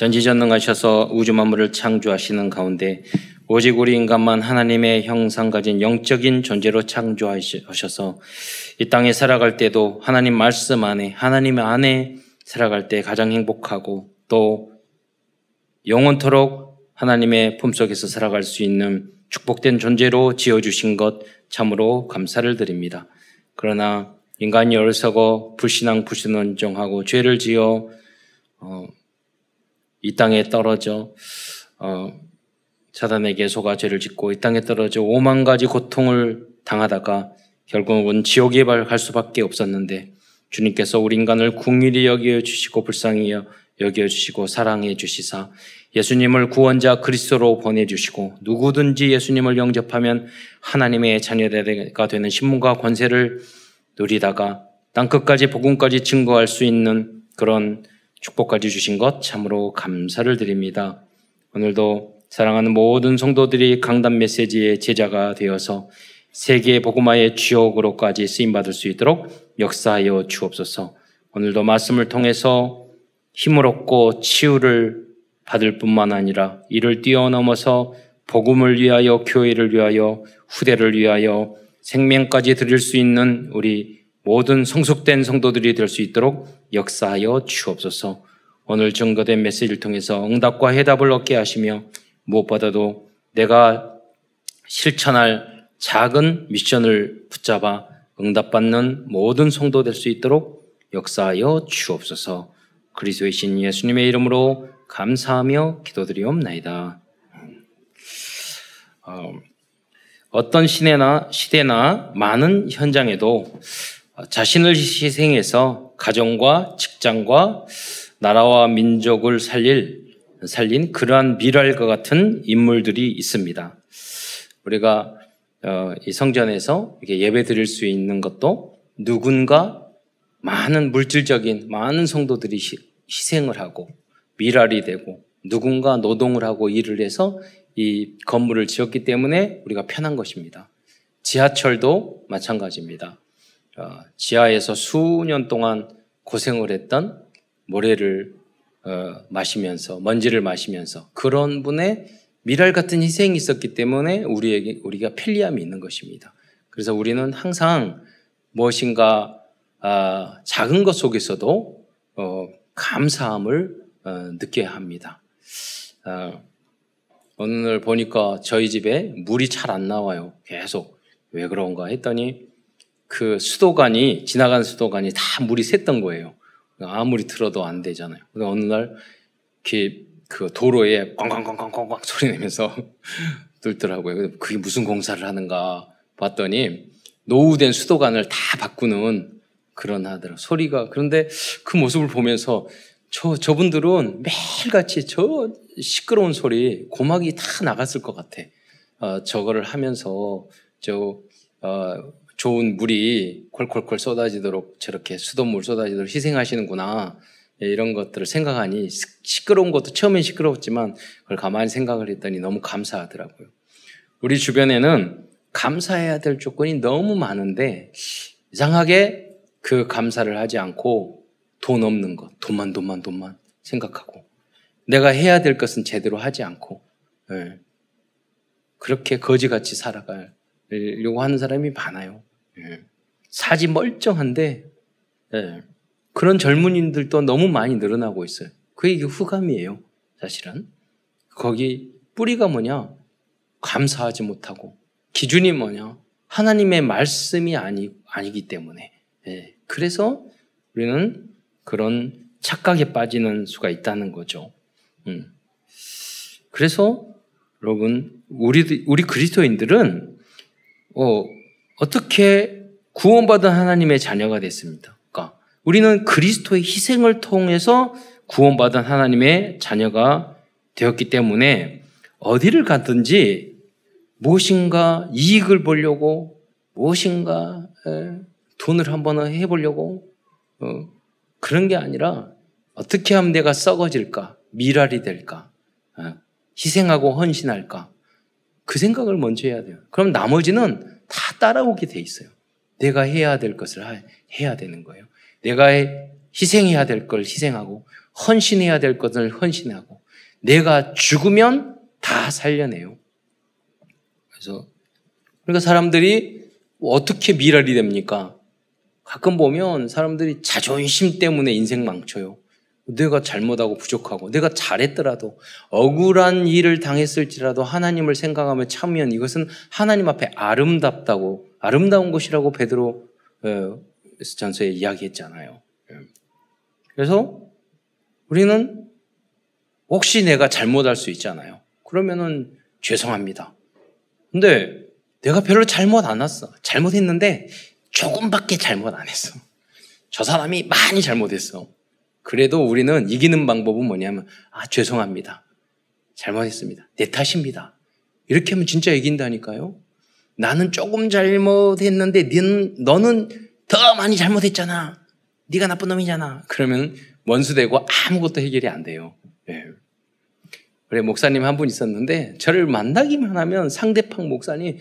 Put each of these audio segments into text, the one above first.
전지전능하셔서 우주 만물을 창조하시는 가운데 오직 우리 인간만 하나님의 형상 가진 영적인 존재로 창조하셔서 이 땅에 살아갈 때도 하나님 말씀 안에 하나님 안에 살아갈 때 가장 행복하고 또 영원토록 하나님의 품속에서 살아갈 수 있는 축복된 존재로 지어주신 것 참으로 감사를 드립니다. 그러나 인간이 어리석어 불신앙 불신언정하고 죄를 지어 어, 이 땅에 떨어져 어, 사단에게 속아 죄를 짓고 이 땅에 떨어져 오만 가지 고통을 당하다가 결국은 지옥에 갈 수밖에 없었는데 주님께서 우리 인간을 궁일이 여겨 주시고 불쌍히 여겨 주시고 사랑해 주시사 예수님을 구원자 그리스도로 보내 주시고 누구든지 예수님을 영접하면 하나님의 자녀가 되는 신문과 권세를 누리다가 땅 끝까지 복음까지 증거할 수 있는 그런 축복까지 주신 것 참으로 감사를 드립니다. 오늘도 사랑하는 모든 성도들이 강단 메시지의 제자가 되어서 세계 복음화의 주역으로까지 쓰임 받을 수 있도록 역사하여 주옵소서. 오늘도 말씀을 통해서 힘을 얻고 치유를 받을 뿐만 아니라 이를 뛰어넘어서 복음을 위하여 교회를 위하여 후대를 위하여 생명까지 드릴 수 있는 우리 모든 성숙된 성도들이 될 수 있도록 역사하여 주옵소서. 오늘 증거된 메시지를 통해서 응답과 해답을 얻게 하시며 무엇보다도 내가 실천할 작은 미션을 붙잡아 응답받는 모든 성도 될 수 있도록 역사하여 주옵소서. 그리스도의 신 예수님의 이름으로 감사하며 기도드리옵나이다. 어, 어떤 시대나 시대나 많은 현장에도 자신을 희생해서 가정과 직장과 나라와 민족을 살릴 살린 그러한 미랄과 같은 인물들이 있습니다. 우리가 어, 이 성전에서 예배 드릴 수 있는 것도 누군가 많은 물질적인 많은 성도들이 희생을 하고 미랄이 되고 누군가 노동을 하고 일을 해서 이 건물을 지었기 때문에 우리가 편한 것입니다. 지하철도 마찬가지입니다. 어, 지하에서 수년 동안 고생을 했던 모래를 어, 마시면서 먼지를 마시면서 그런 분의 미랄 같은 희생이 있었기 때문에 우리에게 우리가 편리함이 있는 것입니다. 그래서 우리는 항상 무엇인가 아, 작은 것 속에서도 어, 감사함을 어, 느껴야 합니다. 어, 오늘 보니까 저희 집에 물이 잘 안 나와요. 계속 왜 그런가 했더니 그 수도관이 지나간 수도관이 다 물이 샜던 거예요. 아무리 틀어도 안 되잖아요. 어느 날 이렇게 그 도로에 꽝꽝꽝꽝꽝꽝 소리 내면서 뚫더라고요. 그게 무슨 공사를 하는가 봤더니 노후된 수도관을 다 바꾸는 그런 하더라. 소리가 그런데 그 모습을 보면서 저 저분들은 매일같이 저 시끄러운 소리 고막이 다 나갔을 것 같아. 어, 저거를 하면서 저 어, 좋은 물이 콜콜콜 쏟아지도록 저렇게 수돗물 쏟아지도록 희생하시는구나. 예, 이런 것들을 생각하니 시끄러운 것도 처음엔 시끄러웠지만 그걸 가만히 생각을 했더니 너무 감사하더라고요. 우리 주변에는 감사해야 될 조건이 너무 많은데 이상하게 그 감사를 하지 않고 돈 없는 것, 돈만 돈만 돈만 생각하고 내가 해야 될 것은 제대로 하지 않고 예. 그렇게 거지같이 살아가려고 하는 사람이 많아요. 예. 사지 멀쩡한데 예. 그런 젊은이들도 너무 많이 늘어나고 있어요. 그게 후감이에요. 사실은 거기 뿌리가 뭐냐 감사하지 못하고 기준이 뭐냐 하나님의 말씀이 아니 아니기 때문에 예. 그래서 우리는 그런 착각에 빠지는 수가 있다는 거죠. 음. 그래서 여러분 우리 우리 그리스도인들은 어, 어떻게 구원받은 하나님의 자녀가 됐습니까? 우리는 그리스도의 희생을 통해서 구원받은 하나님의 자녀가 되었기 때문에 어디를 가든지 무엇인가 이익을 보려고 무엇인가 돈을 한번 해보려고 어, 그런 게 아니라 어떻게 하면 내가 썩어질까 미랄이 될까 어, 희생하고 헌신할까 그 생각을 먼저 해야 돼요. 그럼 나머지는 다 따라오게 돼 있어요. 내가 해야 될 것을 해야 되는 거예요. 내가 희생해야 될 걸 희생하고 헌신해야 될 것을 헌신하고 내가 죽으면 다 살려내요. 그래서 그러니까 사람들이 어떻게 미랄이 됩니까? 가끔 보면 사람들이 자존심 때문에 인생 망쳐요. 내가 잘못하고 부족하고 내가 잘했더라도 억울한 일을 당했을지라도 하나님을 생각하며 참으면 이것은 하나님 앞에 아름답다고 아름다운 것이라고 베드로 어, 전서에 이야기했잖아요. 예. 그래서 우리는 혹시 내가 잘못할 수 있잖아요. 그러면은 죄송합니다. 근데 내가 별로 잘못 안 했어. 잘못했는데 조금밖에 잘못 안 했어. 저 사람이 많이 잘못했어. 그래도 우리는 이기는 방법은 뭐냐면, 아, 죄송합니다. 잘못했습니다. 내 탓입니다. 이렇게 하면 진짜 이긴다니까요. 나는 조금 잘못했는데 너는, 너는 더 많이 잘못했잖아. 네가 나쁜 놈이잖아. 그러면 원수되고 아무것도 해결이 안 돼요. 네. 그래 목사님 한 분 있었는데 저를 만나기만 하면 상대방 목사님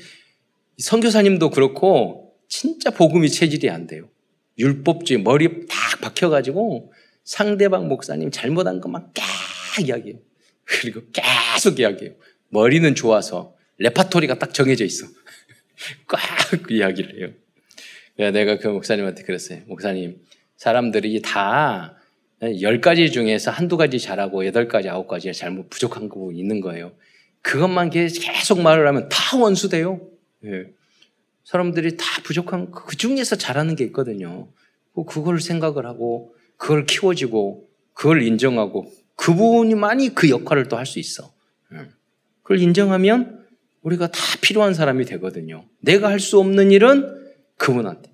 선교사님도 그렇고 진짜 복음이 체질이 안 돼요. 율법주의 머리 딱 박혀가지고 상대방 목사님 잘못한 것만 깍 이야기해요. 그리고 계속 이야기해요. 머리는 좋아서 레파토리가 딱 정해져 있어. 꽉그 이야기를 해요. 내가 그 목사님한테 그랬어요. 목사님, 사람들이 다열 가지 중에서 한두 가지 잘하고 여덟 가지, 아홉 가지 잘못 부족한 거 있는 거예요. 그것만 계속 말을 하면 다 원수돼요. 예. 사람들이 다 부족한 그 중에서 잘하는 게 있거든요. 그걸 생각을 하고 그걸 키워지고 그걸 인정하고 그분이만이 그 역할을 또 할 수 있어. 예. 그걸 인정하면 우리가 다 필요한 사람이 되거든요. 내가 할 수 없는 일은 그분한테.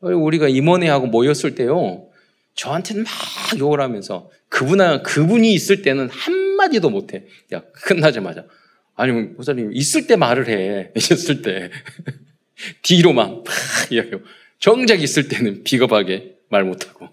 우리가 임원회하고 모였을 때요. 저한테는 막 욕을 하면서 그분, 그분이 있을 때는 한마디도 못해. 야, 끝나자마자. 아니, 목사님, 있을 때 말을 해. 있을 때. 뒤로만 막 이야기하고. 정작 있을 때는 비겁하게 말 못하고.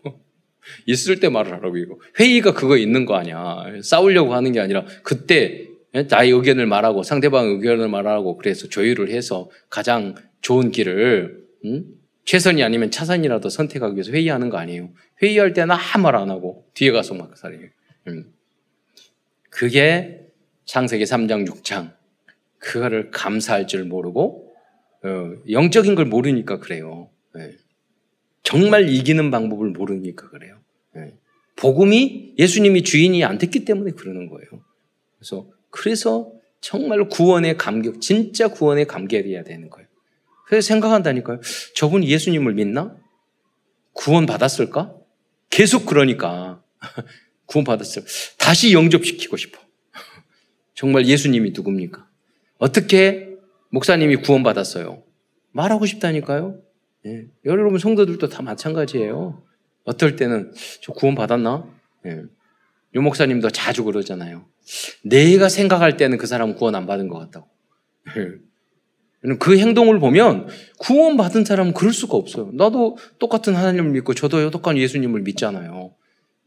있을 때 말을 하라고 이거. 회의가 그거 있는 거 아니야. 싸우려고 하는 게 아니라 그때 나의 의견을 말하고 상대방 의견을 말하고 그래서 조율을 해서 가장 좋은 길을 음? 최선이 아니면 차선이라도 선택하기 위해서 회의하는 거 아니에요. 회의할 때는 아무 말 안 하고 뒤에 가서 막 살아요. 음. 그게 창세기 3장 6장 그거를 감사할 줄 모르고 어, 영적인 걸 모르니까 그래요. 네. 정말 이기는 방법을 모르니까 그래요. 네. 복음이 예수님이 주인이 안 됐기 때문에 그러는 거예요. 그래서 그래서 정말 구원의 감격, 진짜 구원의 감격이어야 되는 거예요. 그래서 생각한다니까요. 저분이 예수님을 믿나? 구원 받았을까? 계속 그러니까 구원 받았어요. 다시 영접시키고 싶어. 정말 예수님이 누굽니까? 어떻게 목사님이 구원 받았어요? 말하고 싶다니까요. 예. 여러분 성도들도 다 마찬가지예요. 어떨 때는 저 구원 받았나? 예. 유 목사님도 자주 그러잖아요. 내가 생각할 때는 그 사람 구원 안 받은 것 같다고. 예. 그 행동을 보면 구원 받은 사람은 그럴 수가 없어요. 나도 똑같은 하나님을 믿고 저도 똑같은 예수님을 믿잖아요.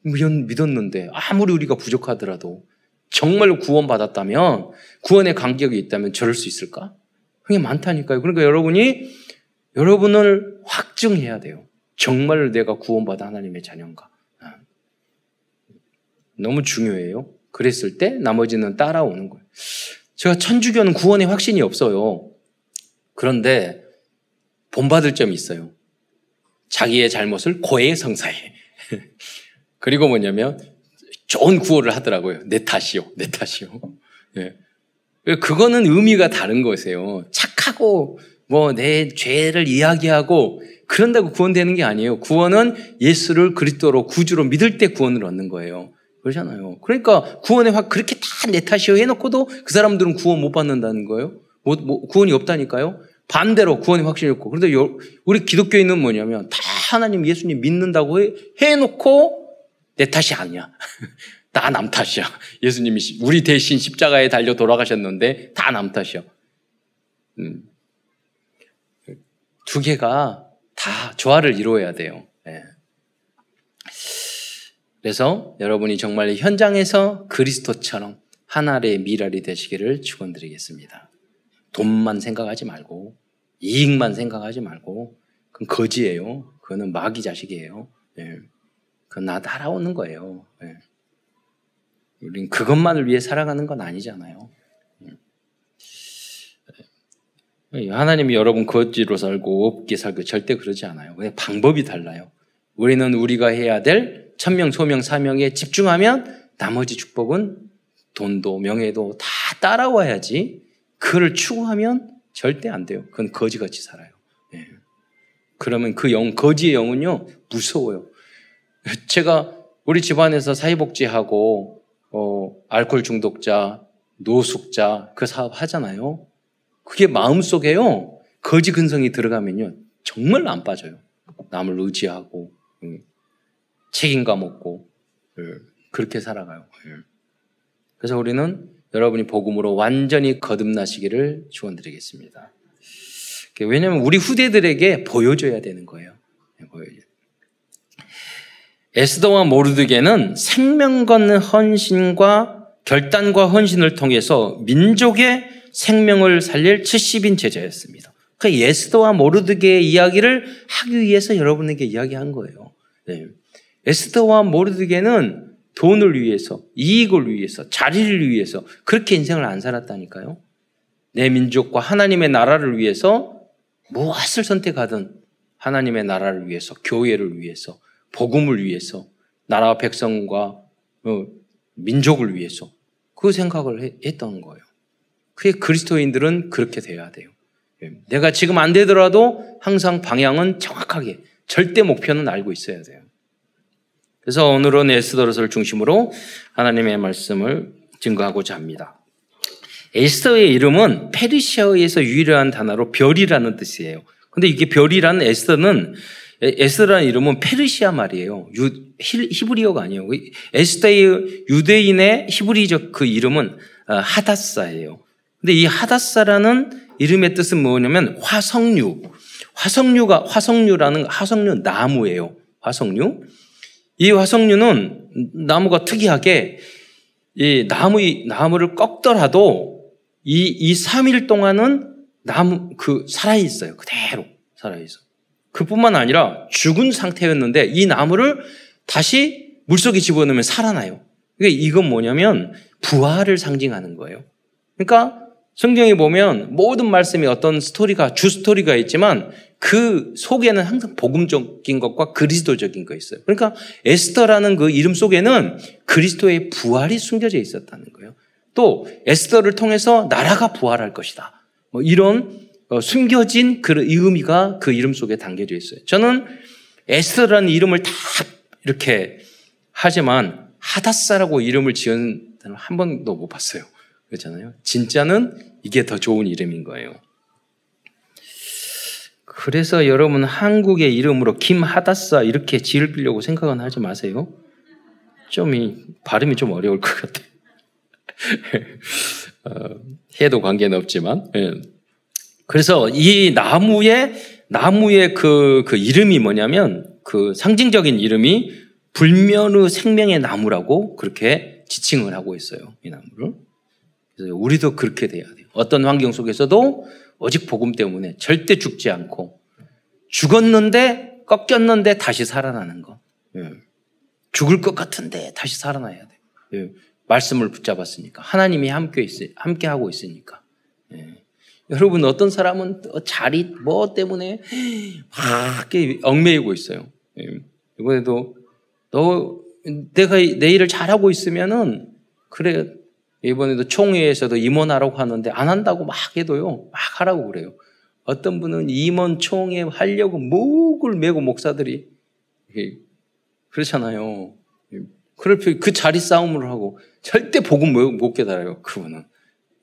믿었는데 아무리 우리가 부족하더라도 정말 구원 받았다면 구원의 간격이 있다면 저럴 수 있을까? 그게 많다니까요. 그러니까 여러분이 여러분을 확증해야 돼요. 정말 내가 구원받아 하나님의 자녀인가. 아. 너무 중요해요. 그랬을 때 나머지는 따라오는 거예요. 제가 천주교는 구원의 확신이 없어요. 그런데 본받을 점이 있어요. 자기의 잘못을 고해 성사해. 그리고 뭐냐면 좋은 구호를 하더라고요. 내 탓이요. 내 탓이요. 네. 그거는 의미가 다른 거세요. 착하고 뭐 내 죄를 이야기하고 그런다고 구원되는 게 아니에요. 구원은 예수를 그리스도로 구주로 믿을 때 구원을 얻는 거예요. 그러잖아요. 그러니까 구원에 확 그렇게 다 내 탓이요 해놓고도 그 사람들은 구원 못 받는다는 거예요. 뭐, 뭐, 구원이 없다니까요. 반대로 구원이 확실히 없고. 그런데 우리 기독교인은 뭐냐면 다 하나님 예수님 믿는다고 해, 해놓고 내 탓이 아니야. 다 남 탓이야. 예수님이 우리 대신 십자가에 달려 돌아가셨는데 다 남 탓이야. 음. 두 개가 다 조화를 이루어야 돼요. 네. 그래서 여러분이 정말 현장에서 그리스도처럼 하나의 미랄이 되시기를 축원드리겠습니다. 돈만 생각하지 말고 이익만 생각하지 말고 그건 거지예요. 그거는 마귀 자식이에요. 네. 그건 나 따라오는 거예요. 네. 우린 그것만을 위해 살아가는 건 아니잖아요. 하나님이 여러분 거지로 살고 없게 살고 절대 그러지 않아요. 왜 방법이 달라요. 우리는 우리가 해야 될 천명, 소명, 사명에 집중하면 나머지 축복은 돈도 명예도 다 따라와야지. 그를 추구하면 절대 안 돼요. 그건 거지같이 살아요. 네. 그러면 그 영, 거지의 영은요, 무서워요. 제가 우리 집안에서 사회복지하고, 어, 알코올 중독자, 노숙자, 그 사업 하잖아요. 그게 마음속에요, 거지 근성이 들어가면요, 정말 안 빠져요. 남을 의지하고, 책임감 없고, 예, 그렇게 살아가요. 예. 그래서 우리는 여러분이 복음으로 완전히 거듭나시기를 축원드리겠습니다. 왜냐하면 우리 후대들에게 보여줘야 되는 거예요. 에스더와 모르드게는 생명 건 헌신과 결단과 헌신을 통해서 민족의 생명을 살릴 70인 제자였습니다. 그 에스더와 모르드게의 이야기를 하기 위해서 여러분에게 이야기한 거예요. 네. 에스더와 모르드게는 돈을 위해서, 이익을 위해서, 자리를 위해서 그렇게 인생을 안 살았다니까요. 내 민족과 하나님의 나라를 위해서 무엇을 선택하든 하나님의 나라를 위해서, 교회를 위해서, 복음을 위해서, 나라와 백성과 어, 민족을 위해서 그 생각을 했던 거예요. 그게 그리스도인들은 그렇게 돼야 돼요. 예, 내가 지금 안 되더라도 항상 방향은 정확하게 절대 목표는 알고 있어야 돼요. 그래서 오늘은 에스더를 중심으로 하나님의 말씀을 증거하고자 합니다. 에스더의 이름은 페르시아에서 유일한 단어로 별이라는 뜻이에요. 근데 이게 별이라는 에스더는 에스더라는 이름은 페르시아 말이에요. 유, 히브리어가 아니에요. 에스더의 유대인의 히브리적 그 이름은 어, 하다사예요. 근데 이 하다사라는 이름의 뜻은 뭐냐면 화석류. 화석류가 화석류라는 화석류 나무예요. 화석류. 이 화석류는 나무가 특이하게 이 나무, 나무를 꺾더라도 이, 이 3일 동안은 나무, 그, 살아 있어요. 그대로 살아 있어. 그뿐만 아니라 죽은 상태였는데 이 나무를 다시 물속에 집어넣으면 살아나요. 그러니까 이건 뭐냐면 부활을 상징하는 거예요. 그러니까 성경에 보면 모든 말씀이 어떤 스토리가, 주 스토리가 있지만 그 속에는 항상 복음적인 것과 그리스도적인 거 있어요. 그러니까 에스더라는 그 이름 속에는 그리스도의 부활이 숨겨져 있었다는 거예요. 또 에스더를 통해서 나라가 부활할 것이다. 뭐 이런 어, 숨겨진 그 의미가 그 이름 속에 담겨져 있어요. 저는 에스더라는 이름을 다 이렇게 하지만 하다사라고 이름을 지은 한 번도 못 봤어요. 그렇잖아요. 진짜는 이게 더 좋은 이름인 거예요. 그래서 여러분 한국의 이름으로 김하다사 이렇게 지으려고 생각은 하지 마세요. 좀 이 발음이 좀 어려울 것 같아요. 어, 해도 관계는 없지만. 예. 그래서 이 나무의 나무의 그, 그 이름이 뭐냐면 그 상징적인 이름이 불면의 생명의 나무라고 그렇게 지칭을 하고 있어요. 이 나무를. 그래서 우리도 그렇게 돼야 돼요. 어떤 환경 속에서도 오직 복음 때문에 절대 죽지 않고 죽었는데 꺾였는데 다시 살아나는 거. 예. 죽을 것 같은데 다시 살아나야 돼. 예. 말씀을 붙잡았으니까 하나님이 함께 있 함께 하고 있으니까. 예. 여러분 어떤 사람은 자리 뭐 때문에 막 얽매이고 있어요. 예. 이번에도 너 내가 내 일을 잘하고 있으면은 그래 이번에도 총회에서도 임원하라고 하는데 안 한다고 막 해도요, 막 하라고 그래요. 어떤 분은 임원 총회 하려고 목을 메고 목사들이 그렇잖아요. 그럴 그 자리 싸움을 하고 절대 복음 못 깨달아요. 그분은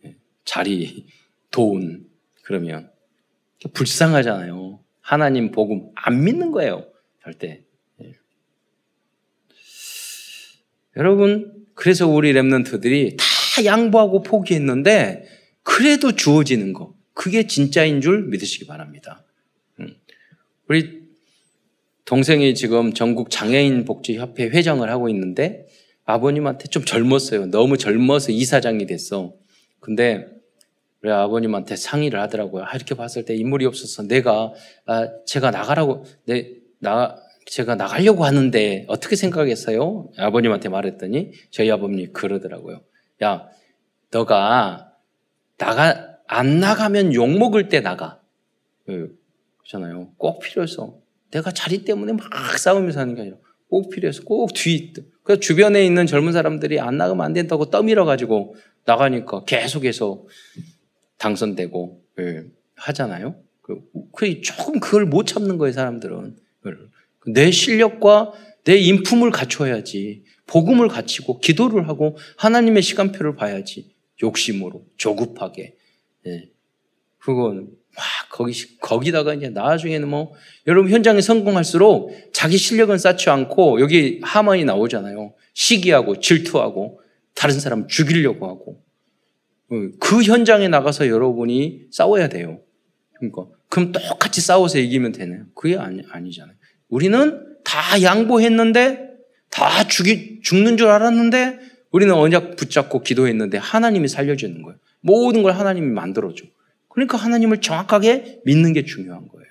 예, 자리, 돈 그러면 불쌍하잖아요. 하나님 복음 안 믿는 거예요. 절대. 예. 여러분 그래서 우리 랩런트들이 다 양보하고 포기했는데 그래도 주어지는 거. 그게 진짜인 줄 믿으시기 바랍니다. 음. 우리 동생이 지금 전국 장애인 복지 협회 회장을 하고 있는데 아버님한테 좀 젊었어요. 너무 젊어서 이사장이 됐어. 근데 우리 아버님한테 상의를 하더라고요. 아, 이렇게 봤을 때 인물이 없어서 내가 아, 제가 나가라고 내 나 제가 나가려고 하는데 어떻게 생각했어요? 아버님한테 말했더니 저희 아버님이 그러더라고요. 야, 너가 나가 안 나가면 욕 먹을 때 나가. 예, 그렇잖아요. 꼭 필요해서 내가 자리 때문에 막 싸우면서 하는 게 아니라 꼭 필요해서 꼭 뒤에 그 주변에 있는 젊은 사람들이 안 나가면 안 된다고 떠밀어 가지고 나가니까 계속해서 당선되고 예, 하잖아요. 그, 그 조금 그걸 못 참는 거예요, 사람들은. 내 실력과 내 인품을 갖춰야지. 복음을 갖추고 기도를 하고 하나님의 시간표를 봐야지. 욕심으로 조급하게. 예. 그건 막 거기 거기다가 이제 나중에는 뭐 여러분 현장에 성공할수록 자기 실력은 쌓지 않고 여기 하만이 나오잖아요. 시기하고 질투하고 다른 사람 죽이려고 하고 어, 그 현장에 나가서 여러분이 싸워야 돼요. 그러니까 그럼 똑같이 싸워서 이기면 되나요? 그게 아니, 아니잖아요. 우리는 다 양보했는데 다 죽이, 죽는 줄 알았는데 우리는 언약 붙잡고 기도했는데 하나님이 살려주는 거예요. 모든 걸 하나님이 만들어줘. 그러니까 하나님을 정확하게 믿는 게 중요한 거예요.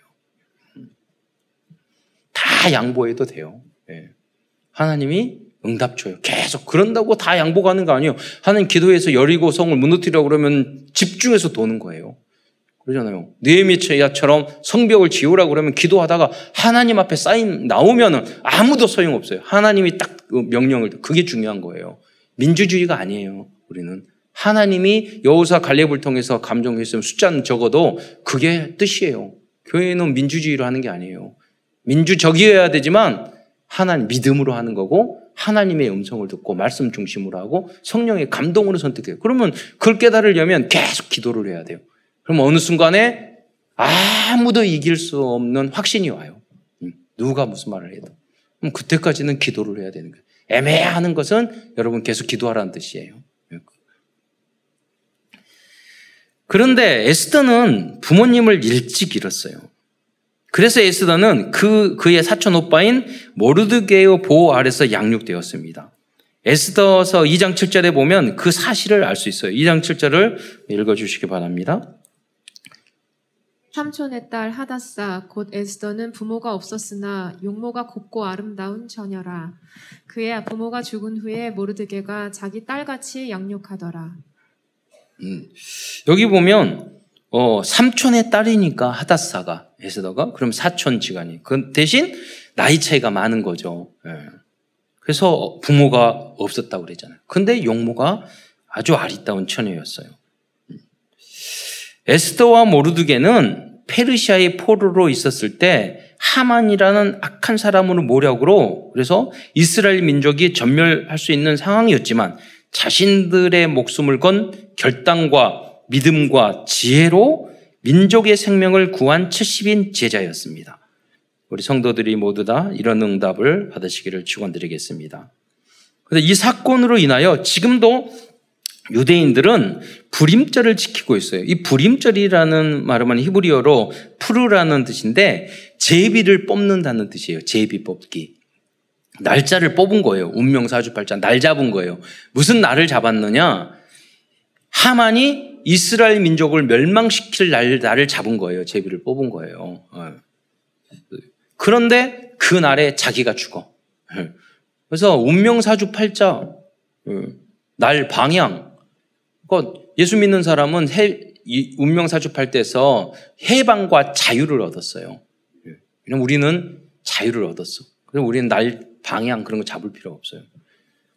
다 양보해도 돼요. 네. 하나님이 응답 줘요. 계속 그런다고 다 양보가는 거 아니에요. 하나님 기도해서 여리고 성을 무너뜨리라고 그러면 집중해서 도는 거예요. 그러잖아요. 느헤미야처럼 성벽을 지우라고 그러면 기도하다가 하나님 앞에 쌓인 나오면은 아무도 소용없어요. 하나님이 딱 그 명령을 그게 중요한 거예요. 민주주의가 아니에요. 우리는 하나님이 여호사 갈렙을 통해서 감정했으면 숫자는 적어도 그게 뜻이에요. 교회는 민주주의로 하는 게 아니에요. 민주적이어야 되지만 하나님 믿음으로 하는 거고 하나님의 음성을 듣고 말씀 중심으로 하고 성령의 감동으로 선택해요. 그러면 그걸 깨달으려면 계속 기도를 해야 돼요. 그럼 어느 순간에 아무도 이길 수 없는 확신이 와요. 음, 누가 무슨 말을 해도. 그럼 그때까지는 기도를 해야 되는 거예요. 애매하는 것은 여러분 계속 기도하라는 뜻이에요. 그런데 에스더는 부모님을 일찍 잃었어요. 그래서 에스더는 그, 그의 사촌 오빠인 모르드게의 보호 아래서 양육되었습니다. 에스더서 2장 7절에 보면 그 사실을 알 수 있어요. 2장 7절을 읽어주시기 바랍니다. 삼촌의 딸 하다사 곧 에스더는 부모가 없었으나 용모가 곱고 아름다운 처녀라. 그의 부모가 죽은 후에 모르드게가 자기 딸같이 양육하더라. 음, 여기 보면 어, 삼촌의 딸이니까 하다사가 에스더가 그럼 사촌 지간이 그 대신 나이 차이가 많은 거죠. 예. 그래서 부모가 없었다고 그러잖아요. 근데 용모가 아주 아리따운 처녀였어요. 에스더와 모르드게는 페르시아의 포로로 있었을 때 하만이라는 악한 사람으로 모략으로 그래서 이스라엘 민족이 전멸할 수 있는 상황이었지만 자신들의 목숨을 건 결단과 믿음과 지혜로 민족의 생명을 구한 70인 제자였습니다. 우리 성도들이 모두 다 이런 응답을 받으시기를 축원드리겠습니다. 그런데 이 사건으로 인하여 지금도 유대인들은 불임절을 지키고 있어요. 이 불임절이라는 말은 히브리어로 푸르라는 뜻인데 제비를 뽑는다는 뜻이에요. 제비 뽑기. 날짜를 뽑은 거예요. 운명 사주팔자 날 잡은 거예요. 무슨 날을 잡았느냐? 하만이 이스라엘 민족을 멸망시킬 날, 날을 잡은 거예요. 제비를 뽑은 거예요. 어. 그런데 그 날에 자기가 죽어. 그래서 운명 사주팔자, 어, 날 방향, 그러니까 예수 믿는 사람은 해, 운명 사주팔 때서 해방과 자유를 얻었어요. 예. 왜냐면 우리는 자유를 얻었어. 그래서 우리는 날 방향 그런 거 잡을 필요 없어요.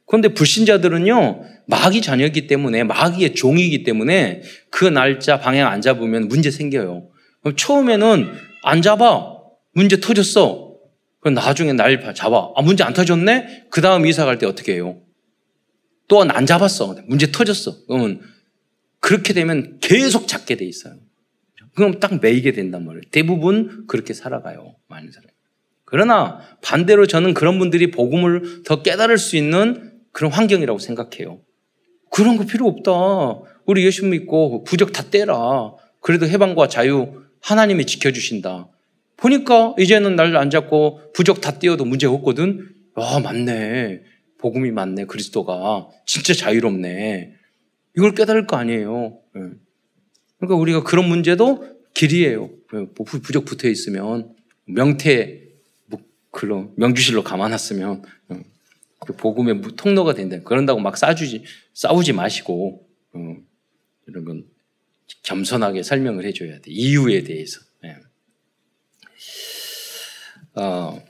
그런데 불신자들은요, 마귀 자녀이기 때문에, 마귀의 종이기 때문에 그 날짜 방향 안 잡으면 문제 생겨요. 그럼 처음에는 안 잡아. 문제 터졌어. 그럼 나중에 날 잡아. 아, 문제 안 터졌네? 그 다음 이사 갈 때 어떻게 해요? 또한 안 잡았어. 문제 터졌어. 그러면 그렇게 되면 계속 잡게 돼 있어요. 그럼 딱 매이게 된단 말이에요. 대부분 그렇게 살아가요. 많은 사람. 그러나 반대로 저는 그런 분들이 복음을 더 깨달을 수 있는 그런 환경이라고 생각해요. 그런 거 필요 없다. 우리 예수 믿고 부적 다 떼라. 그래도 해방과 자유 하나님이 지켜주신다. 보니까 이제는 날 안 잡고 부적 다 떼어도 문제 없거든. 아, 맞네. 복음이 맞네, 그리스도가. 진짜 자유롭네. 이걸 깨달을 거 아니에요. 예. 그러니까 우리가 그런 문제도 길이에요. 예, 부적 붙어 있으면. 명태, 뭐 글로 명주실로 감아놨으면 어, 그 복음의 통로가 된다. 그런다고 막 싸주지 싸우지 마시고 어, 이런 건 겸손하게 설명을 해줘야 돼. 이유에 대해서. 네. 어,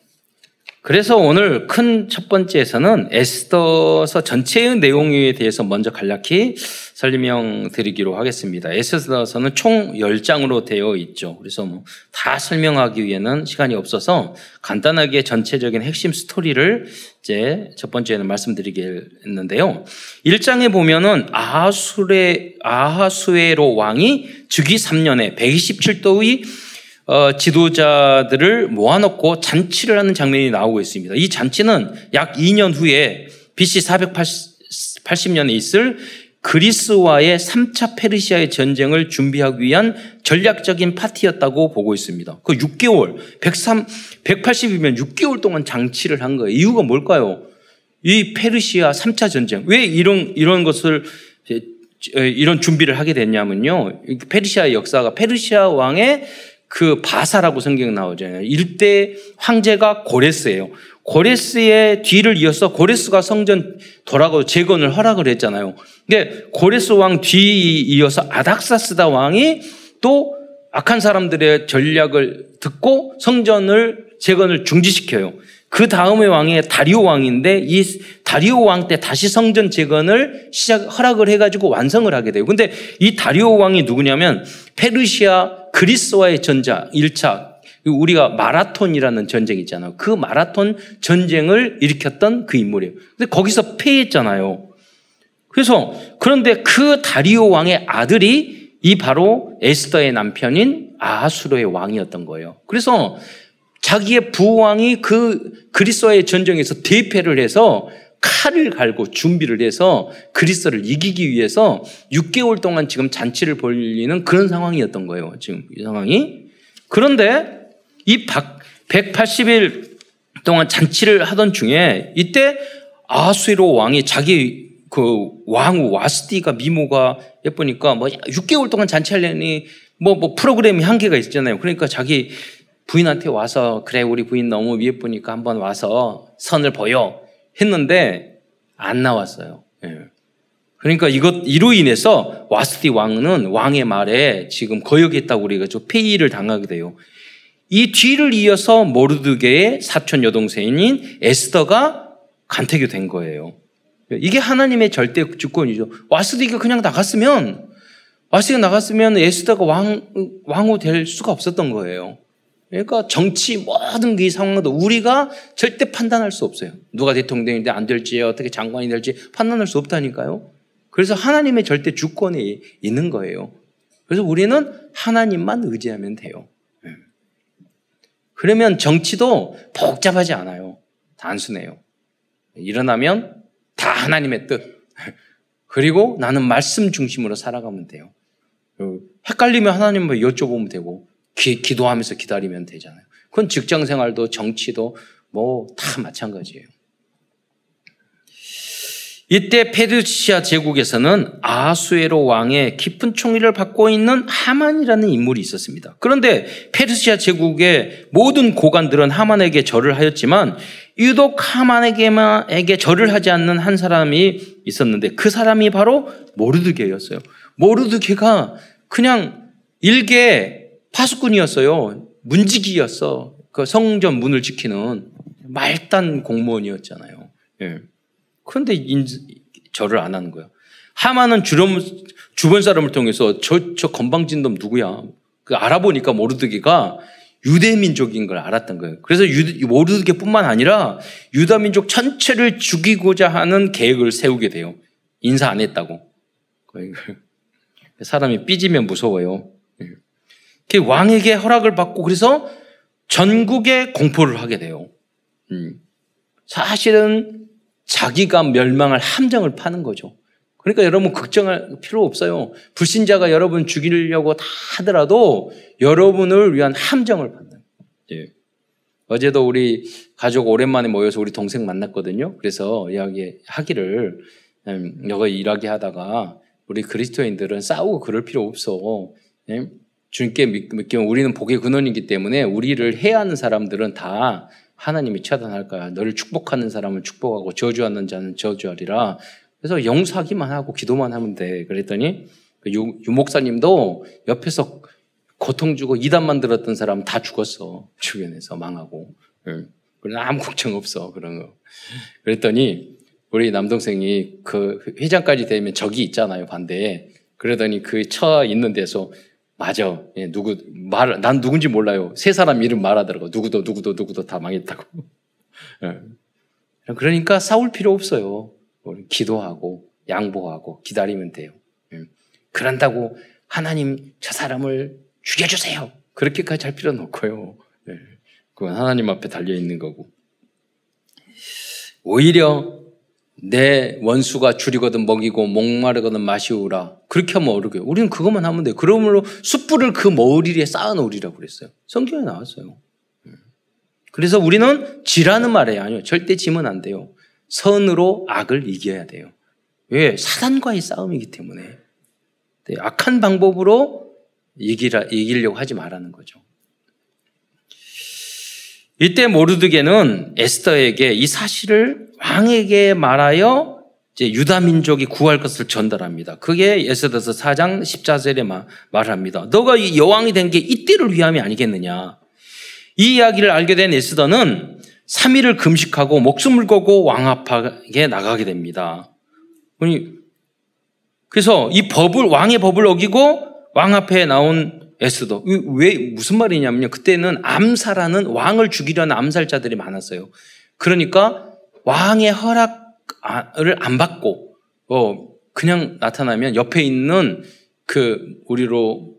그래서 오늘 큰 첫 번째에서는 에스더서 전체의 내용에 대해서 먼저 간략히 설명드리기로 하겠습니다. 에스더서는 총 10장으로 되어 있죠. 그래서 뭐 다 설명하기 위해는 시간이 없어서 간단하게 전체적인 핵심 스토리를 이제 첫 번째는 말씀드리겠는데요. 1장에 보면은 아하수레, 아하수에로 왕이 즉위 3년에 127도의 어, 지도자들을 모아놓고 잔치를 하는 장면이 나오고 있습니다. 이 잔치는 약 2년 후에 BC 480년에 있을 그리스와의 3차 페르시아의 전쟁을 준비하기 위한 전략적인 파티였다고 보고 있습니다. 그 6개월, 103, 180이면 6개월 동안 장치를 한 거예요. 이유가 뭘까요? 이 페르시아 3차 전쟁. 왜 이런, 이런 것을, 이런 준비를 하게 됐냐면요. 페르시아의 역사가 페르시아 왕의 그 바사라고 성경 나오잖아요. 일대 황제가 고레스예요. 고레스의 뒤를 이어서 고레스가 성전 돌아가고 재건을 허락을 했잖아요. 근데 고레스 왕 뒤 이어서 아닥사스다 왕이 또 악한 사람들의 전략을 듣고 성전을 재건을 중지시켜요. 그 다음의 왕이 다리오 왕인데 이 다리오 왕 때 다시 성전 재건을 시작 허락을 해가지고 완성을 하게 돼요. 근데 이 다리오 왕이 누구냐면 페르시아 그리스와의 전자 1차 우리가 마라톤이라는 전쟁 있잖아요. 그 마라톤 전쟁을 일으켰던 그 인물이에요. 근데 거기서 패했잖아요. 그래서 그런데 그 다리오 왕의 아들이 이 바로 에스더의 남편인 아하수로의 왕이었던 거예요. 그래서 자기의 부왕이 그 그리스와의 전쟁에서 대패를 해서 칼을 갈고 준비를 해서 그리스를 이기기 위해서 6개월 동안 지금 잔치를 벌리는 그런 상황이었던 거예요. 지금 이 상황이. 그런데 이 180일 동안 잔치를 하던 중에 이때 아수에로 왕이 자기 그 왕후 와스티가 미모가 예쁘니까 뭐 6개월 동안 잔치하려니 뭐, 뭐 프로그램이 한계가 있잖아요. 그러니까 자기 부인한테 와서 그래 우리 부인 너무 예쁘니까 한번 와서 선을 보여 했는데 안 나왔어요. 예. 그러니까 이것 이로 인해서 와스티 왕은 왕의 말에 지금 거역했다고 우리가 좀 폐위를 당하게 돼요. 이 뒤를 이어서 모르드게의 사촌 여동생인 에스더가 간택이 된 거예요. 이게 하나님의 절대 주권이죠. 와스디가 그냥 나갔으면 와스디가 나갔으면 에스더가 왕 왕후 될 수가 없었던 거예요. 그러니까 정치 모든 그 상황도 우리가 절대 판단할 수 없어요. 누가 대통령인데 안 될지 어떻게 장관이 될지 판단할 수 없다니까요. 그래서 하나님의 절대 주권이 있는 거예요. 그래서 우리는 하나님만 의지하면 돼요. 예. 그러면 정치도 복잡하지 않아요. 단순해요. 일어나면 다 하나님의 뜻. 그리고 나는 말씀 중심으로 살아가면 돼요. 헷갈리면 하나님을 여쭤보면 되고 기, 기도하면서 기다리면 되잖아요. 그건 직장 생활도 정치도 뭐 다 마찬가지예요. 이때 페르시아 제국에서는 아수에로 왕의 깊은 총리를 받고 있는 하만이라는 인물이 있었습니다. 그런데 페르시아 제국의 모든 고관들은 하만에게 절을 하였지만 유독 하만에게만,에게 절을 하지 않는 한 사람이 있었는데 그 사람이 바로 모르드게였어요. 모르드게가 그냥 일개 파수꾼이었어요. 문지기였어. 그 성전 문을 지키는 말단 공무원이었잖아요. 예. 그런데 인, 절을 안 하는 거야. 하마는 주름, 주변 사람을 통해서 저, 저 건방진 놈 누구야? 그 알아보니까 모르드기가 유대 민족인 걸 알았던 거예요. 그래서 모르드기뿐만 아니라 유다 민족 전체를 죽이고자 하는 계획을 세우게 돼요. 인사 안 했다고. 사람이 삐지면 무서워요. 그 왕에게 허락을 받고 그래서 전국에 공포를 하게 돼요. 음. 사실은 자기가 멸망할 함정을 파는 거죠. 그러니까 여러분 걱정할 필요 없어요. 불신자가 여러분 죽이려고 다 하더라도 여러분을 위한 함정을 판다. 예. 어제도 우리 가족 오랜만에 모여서 우리 동생 만났거든요. 그래서 이야기 하기를 음, 여기 일하게 하다가 우리 그리스도인들은 싸우고 그럴 필요 없어. 예? 주님께 믿기면 우리는 복의 근원이기 때문에 우리를 해하는 사람들은 다 하나님이 차단할 거야. 너를 축복하는 사람은 축복하고 저주하는 자는 저주하리라. 그래서 용서하기만 하고 기도만 하면 돼. 그랬더니 그 유, 유 목사님도 옆에서 고통 주고 이단만 들었던 사람 다 죽었어. 주변에서 망하고. 응. 그러나 아무 걱정 없어. 그런 거. 그랬더니 우리 남동생이 그 회장까지 되면 적이 있잖아요. 반대에. 그러더니 그 처 있는 데서 맞아. 예, 누구 말 난 누군지 몰라요. 세 사람 이름 말하더라고. 누구도 누구도 누구도 다 망했다고. 예. 그러니까 싸울 필요 없어요. 기도하고 양보하고 기다리면 돼요. 예. 그런다고 하나님 저 사람을 죽여주세요. 그렇게까지 할 필요는 없고요. 예. 그건 하나님 앞에 달려 있는 거고. 오히려 내 원수가 줄이거든 먹이고 목마르거든 마시우라. 그렇게 하면 어렵게. 우리는 그것만 하면 돼요. 그러므로 숯불을 그 머리에 쌓아 놓으리라고 그랬어요. 성경에 나왔어요. 음. 그래서 우리는 지라는 말이에요. 아니요. 절대 지면 안 돼요. 선으로 악을 이겨야 돼요. 왜? 사단과의 싸움이기 때문에. 네, 악한 방법으로 이기라, 이기려고 하지 말라는 거죠. 이때 모르드게는 에스더에게 이 사실을 왕에게 말하여 유다 민족이 구할 것을 전달합니다. 그게 에스더서 4장 14절에 말합니다. 너가 여왕이 된 게 이때를 위함이 아니겠느냐. 이 이야기를 알게 된 에스더는 3일을 금식하고 목숨을 걸고 왕 앞에 나가게 됩니다. 그래서 이 법을 왕의 법을 어기고 왕 앞에 나온 에스더. 왜 무슨 말이냐면요. 그때는 암살하는 왕을 죽이려는 암살자들이 많았어요. 그러니까 왕의 허락을 안 받고 어 그냥 나타나면 옆에 있는 그 우리로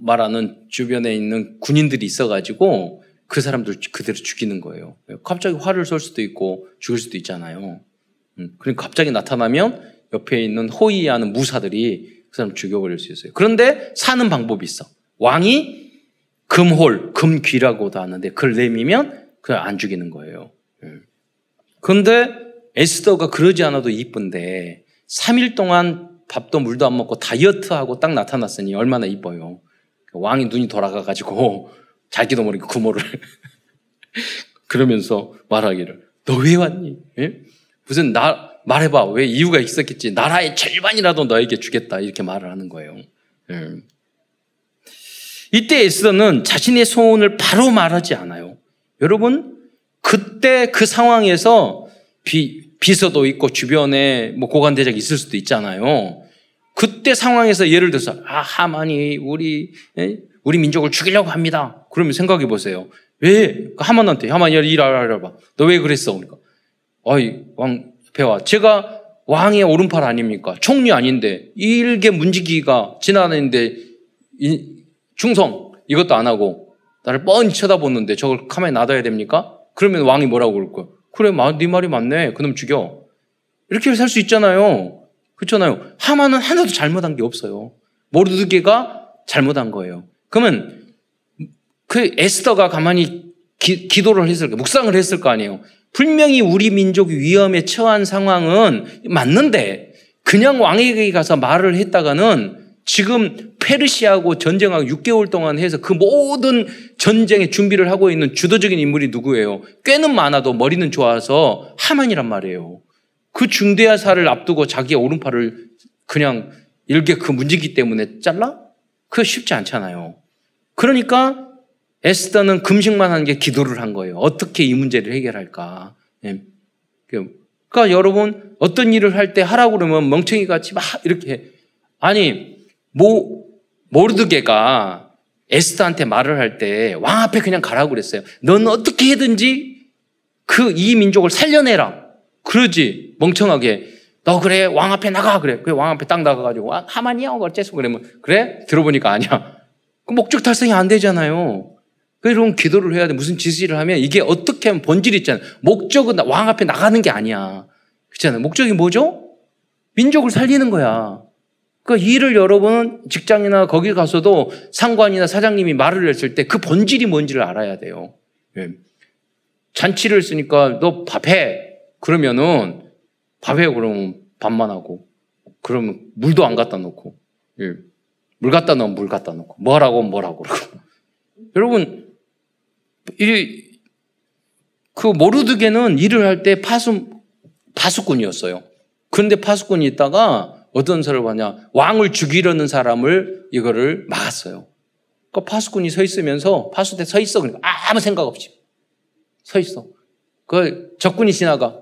말하는 주변에 있는 군인들이 있어가지고 그 사람들 그대로 죽이는 거예요. 갑자기 화를 쏠 수도 있고 죽을 수도 있잖아요. 음, 그러니까 갑자기 나타나면 옆에 있는 호위하는 무사들이 그 사람 죽여버릴 수 있어요. 그런데 사는 방법이 있어. 왕이 금홀, 금귀라고도 하는데 그걸 내미면 그걸 안 죽이는 거예요. 예. 그런데 에스더가 그러지 않아도 이쁜데 3일 동안 밥도 물도 안 먹고 다이어트하고 딱 나타났으니 얼마나 이뻐요. 왕이 눈이 돌아가가지고 자기도 모르게 구모를 그러면서 말하기를 너 왜 왔니? 예? 무슨 나 말해봐 왜 이유가 있었겠지 나라의 절반이라도 너에게 주겠다 이렇게 말을 하는 거예요. 예. 이때 에스더는 자신의 소원을 바로 말하지 않아요. 여러분, 그때 그 상황에서 비, 비서도 있고 주변에 뭐 고관대장이 있을 수도 있잖아요. 그때 상황에서 예를 들어서, 아, 하만이 우리, 에? 우리 민족을 죽이려고 합니다. 그러면 생각해 보세요. 왜? 하만한테, 하만이 알아봐. 너 왜 그랬어? 그러니까. 어이, 왕, 배와. 제가 왕의 오른팔 아닙니까? 총리 아닌데, 일개 문지기가 지나다니는데, 충성 이것도 안 하고 나를 뻔히 쳐다보는데 저걸 가만히 놔둬야 됩니까? 그러면 왕이 뭐라고 그럴 거야? 그래, 네 말이 맞네. 그놈 죽여. 이렇게 살 수 있잖아요. 그렇잖아요. 하마는 하나도 잘못한 게 없어요. 모르드게가 잘못한 거예요. 그러면 그 에스더가 가만히 기, 도를 했을 거, 묵상을 했을 거 아니에요. 분명히 우리 민족이 위험에 처한 상황은 맞는데 그냥 왕에게 가서 말을 했다가는 지금 페르시아하고 전쟁하고 6개월 동안 해서 그 모든 전쟁의 준비를 하고 있는 주도적인 인물이 누구예요? 꽤는 많아도 머리는 좋아서 하만이란 말이에요. 그 중대한 사를 앞두고 자기의 오른팔을 그냥 일개 그 문제기 때문에 잘라? 그거 쉽지 않잖아요. 그러니까 에스더는 금식만 한게 기도를 한 거예요. 어떻게 이 문제를 해결할까? 예. 그러니까 여러분 어떤 일을 할 때 하라고 그러면 멍청이 같이 막 이렇게 아니 모, 모르드게가 에스더한테 말을 할 때 왕 앞에 그냥 가라고 그랬어요. 넌 어떻게 해든지 그 이 민족을 살려내라. 그러지 멍청하게 너 그래 왕 앞에 나가 그래. 그래 왕 앞에 딱 나가가지고 아, 하만이야 어째서 그러면 그래 들어보니까 아니야. 그 목적 달성이 안 되잖아요. 그럼 기도를 해야 돼. 무슨 지시를 하면 이게 어떻게 하면 본질이 있잖아요. 목적은 왕 앞에 나가는 게 아니야. 그렇잖아요. 목적이 뭐죠? 민족을 살리는 거야. 그 일을 여러분 직장이나 거기 가서도 상관이나 사장님이 말을 했을 때 그 본질이 뭔지를 알아야 돼요. 예. 잔치를 쓰니까 너 밥해. 그러면은 밥해 그러면 밥만 하고 그러면 물도 안 갖다 놓고 예. 물 갖다 놓으면 물 갖다 놓고 뭐라고 뭐라고 그러고 여러분 이그 모르드게는 일을 할 때 파수 파수꾼이었어요. 그런데 파수꾼이 있다가 어떤 사람을 하냐? 왕을 죽이려는 사람을 이거를 막았어요. 그 파수꾼이 서 있으면서 파수대 서 있어. 그러니까 아무 생각 없이 서 있어. 그 적군이 지나가.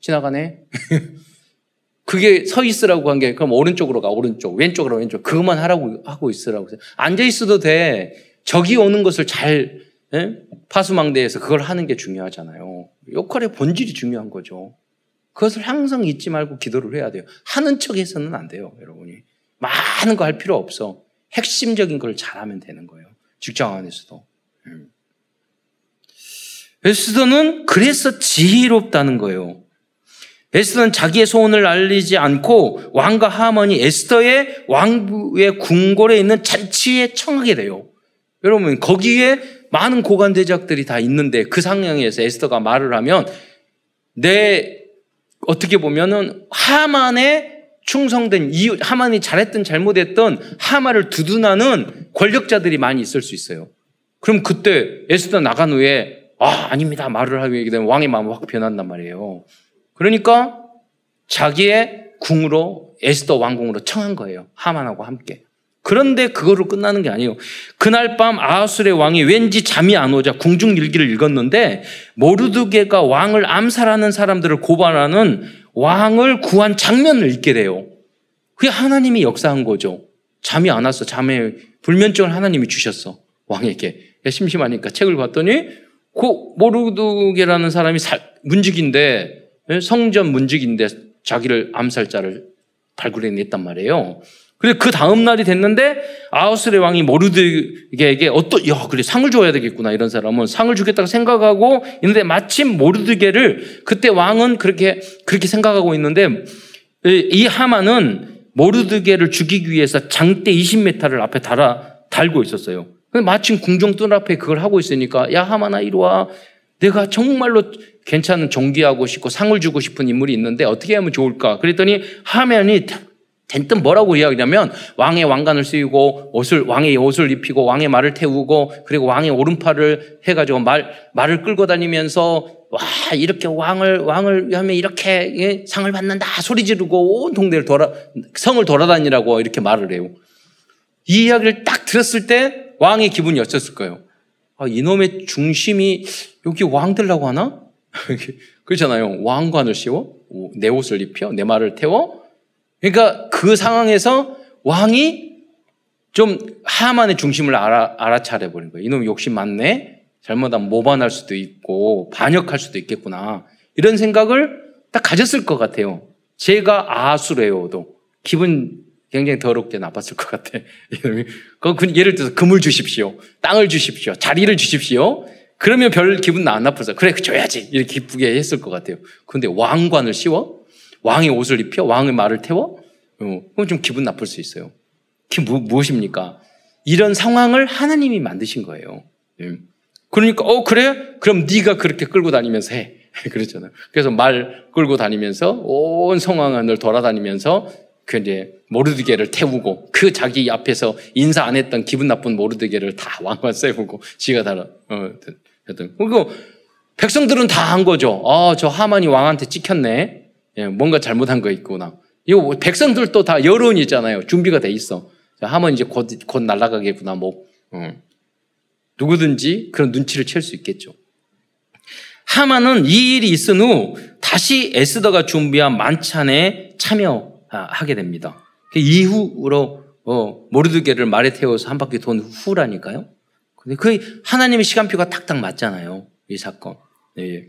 지나가네. 그게 서 있으라고 한 게 그럼 오른쪽으로 가. 오른쪽. 왼쪽으로 왼쪽. 그것만 하라고 하고 있으라고 앉아 있어도 돼. 적이 오는 것을 잘 예? 파수망대에서 그걸 하는 게 중요하잖아요. 역할의 본질이 중요한 거죠 그것을 항상 잊지 말고 기도를 해야 돼요. 하는 척 해서는 안 돼요 여러분이. 많은 거 할 필요 없어. 핵심적인 걸 잘하면 되는 거예요 직장 안에서도. 음. 에스더는 그래서 지혜롭다는 거예요. 에스더는 자기의 소원을 알리지 않고 왕과 하만이 에스더의 왕부의 궁궐에 있는 잔치에 청하게 돼요. 여러분 거기에 많은 고관 대작들이 다 있는데 그 상황에서 에스더가 말을 하면 내 어떻게 보면은 하만의 충성된 이유 하만이 잘했든 잘못했든 하만을 두둔하는 권력자들이 많이 있을 수 있어요. 그럼 그때 에스더 나간 후에 아 아닙니다 말을 하게 되면 왕의 마음이 확 변한단 말이에요. 그러니까 자기의 궁으로 에스더 왕궁으로 청한 거예요. 하만하고 함께. 그런데 그거로 끝나는 게 아니에요. 그날 밤 아하술의 왕이 왠지 잠이 안 오자 궁중 일기를 읽었는데 모르드게가 왕을 암살하는 사람들을 고발하는 왕을 구한 장면을 읽게 돼요. 그게 하나님이 역사한 거죠. 잠이 안 왔어. 잠에 불면증을 하나님이 주셨어. 왕에게. 심심하니까 책을 봤더니 그 모르드게라는 사람이 문직인데 예? 성전 문직인데 자기를 암살자를 발굴해냈단 말이에요. 그래서 그 다음 날이 됐는데 아우스의 왕이 모르드게에게 어떤 야 그래 상을 줘야 되겠구나 이런 사람은 상을 주겠다고 생각하고 있는데 마침 모르드게를 그때 왕은 그렇게 그렇게 생각하고 있는데 이 하만은 모르드게를 죽이기 위해서 장대 20m를 앞에 달아 달고 있었어요. 마침 궁정 뜰 앞에 그걸 하고 있으니까 야 하만아 이리 와 내가 정말로 괜찮은 존귀하고 싶고 상을 주고 싶은 인물이 있는데 어떻게 하면 좋을까? 그랬더니 하면이 된뜻 뭐라고 이야기냐면 왕의 왕관을 쓰이고 옷을 왕의 옷을 입히고 왕의 말을 태우고 그리고 왕의 오른팔을 해가지고 말 말을 끌고 다니면서 와 이렇게 왕을 왕을 하면 이렇게 예, 상을 받는다 소리 지르고 온 동네를 돌아 성을 돌아다니라고 이렇게 말을 해요. 이 이야기를 딱 들었을 때 왕의 기분이 어땠을 거예요. 아, 이놈의 중심이 여기 왕 되려고 하나? 그렇잖아요. 왕관을 씌워? 내 옷을 입혀? 내 말을 태워? 그러니까 그 상황에서 왕이 좀 하만의 중심을 알아, 알아차려 버린 거예요. 이놈 욕심 많네? 잘못하면 모반할 수도 있고, 반역할 수도 있겠구나. 이런 생각을 딱 가졌을 것 같아요. 제가 아수래요도 기분 굉장히 더럽게 나빴을 것 같아. 그 예를 들어서 금을 주십시오. 땅을 주십시오. 자리를 주십시오. 그러면 별 기분 안 나쁘죠. 그래, 줘야지. 이렇게 기쁘게 했을 것 같아요. 근데 왕관을 씌워? 왕의 옷을 입혀? 왕의 말을 태워? 어, 그럼 좀 기분 나쁠 수 있어요. 그게 무, 무엇입니까? 이런 상황을 하나님이 만드신 거예요. 예. 그러니까, 어, 그래? 그럼 네가 그렇게 끌고 다니면서 해. 그렇잖아요. 그래서 말 끌고 다니면서 온 성황 안을 돌아다니면서 그 이제 모르드게를 태우고 그 자기 앞에서 인사 안 했던 기분 나쁜 모르드게를 다 왕관 세우고 지가 다 어, 했던. 그리고 백성들은 다 한 거죠. 아, 저 하만이 왕한테 찍혔네. 예, 뭔가 잘못한 거 있구나. 이거 뭐 백성들도 다 여론이 있잖아요. 준비가 돼 있어. 하만 이제 곧, 곧 날아가겠구나. 뭐, 어. 누구든지 그런 눈치를 챌 수 있겠죠. 하만은 이 일이 있은 후 다시 에스더가 준비한 만찬에 참여하게 됩니다. 그 이후로 어, 모르드게를 말에 태워서 한 바퀴 돈 후라니까요. 근데 그 하나님의 시간표가 딱딱 맞잖아요. 이 사건. 네.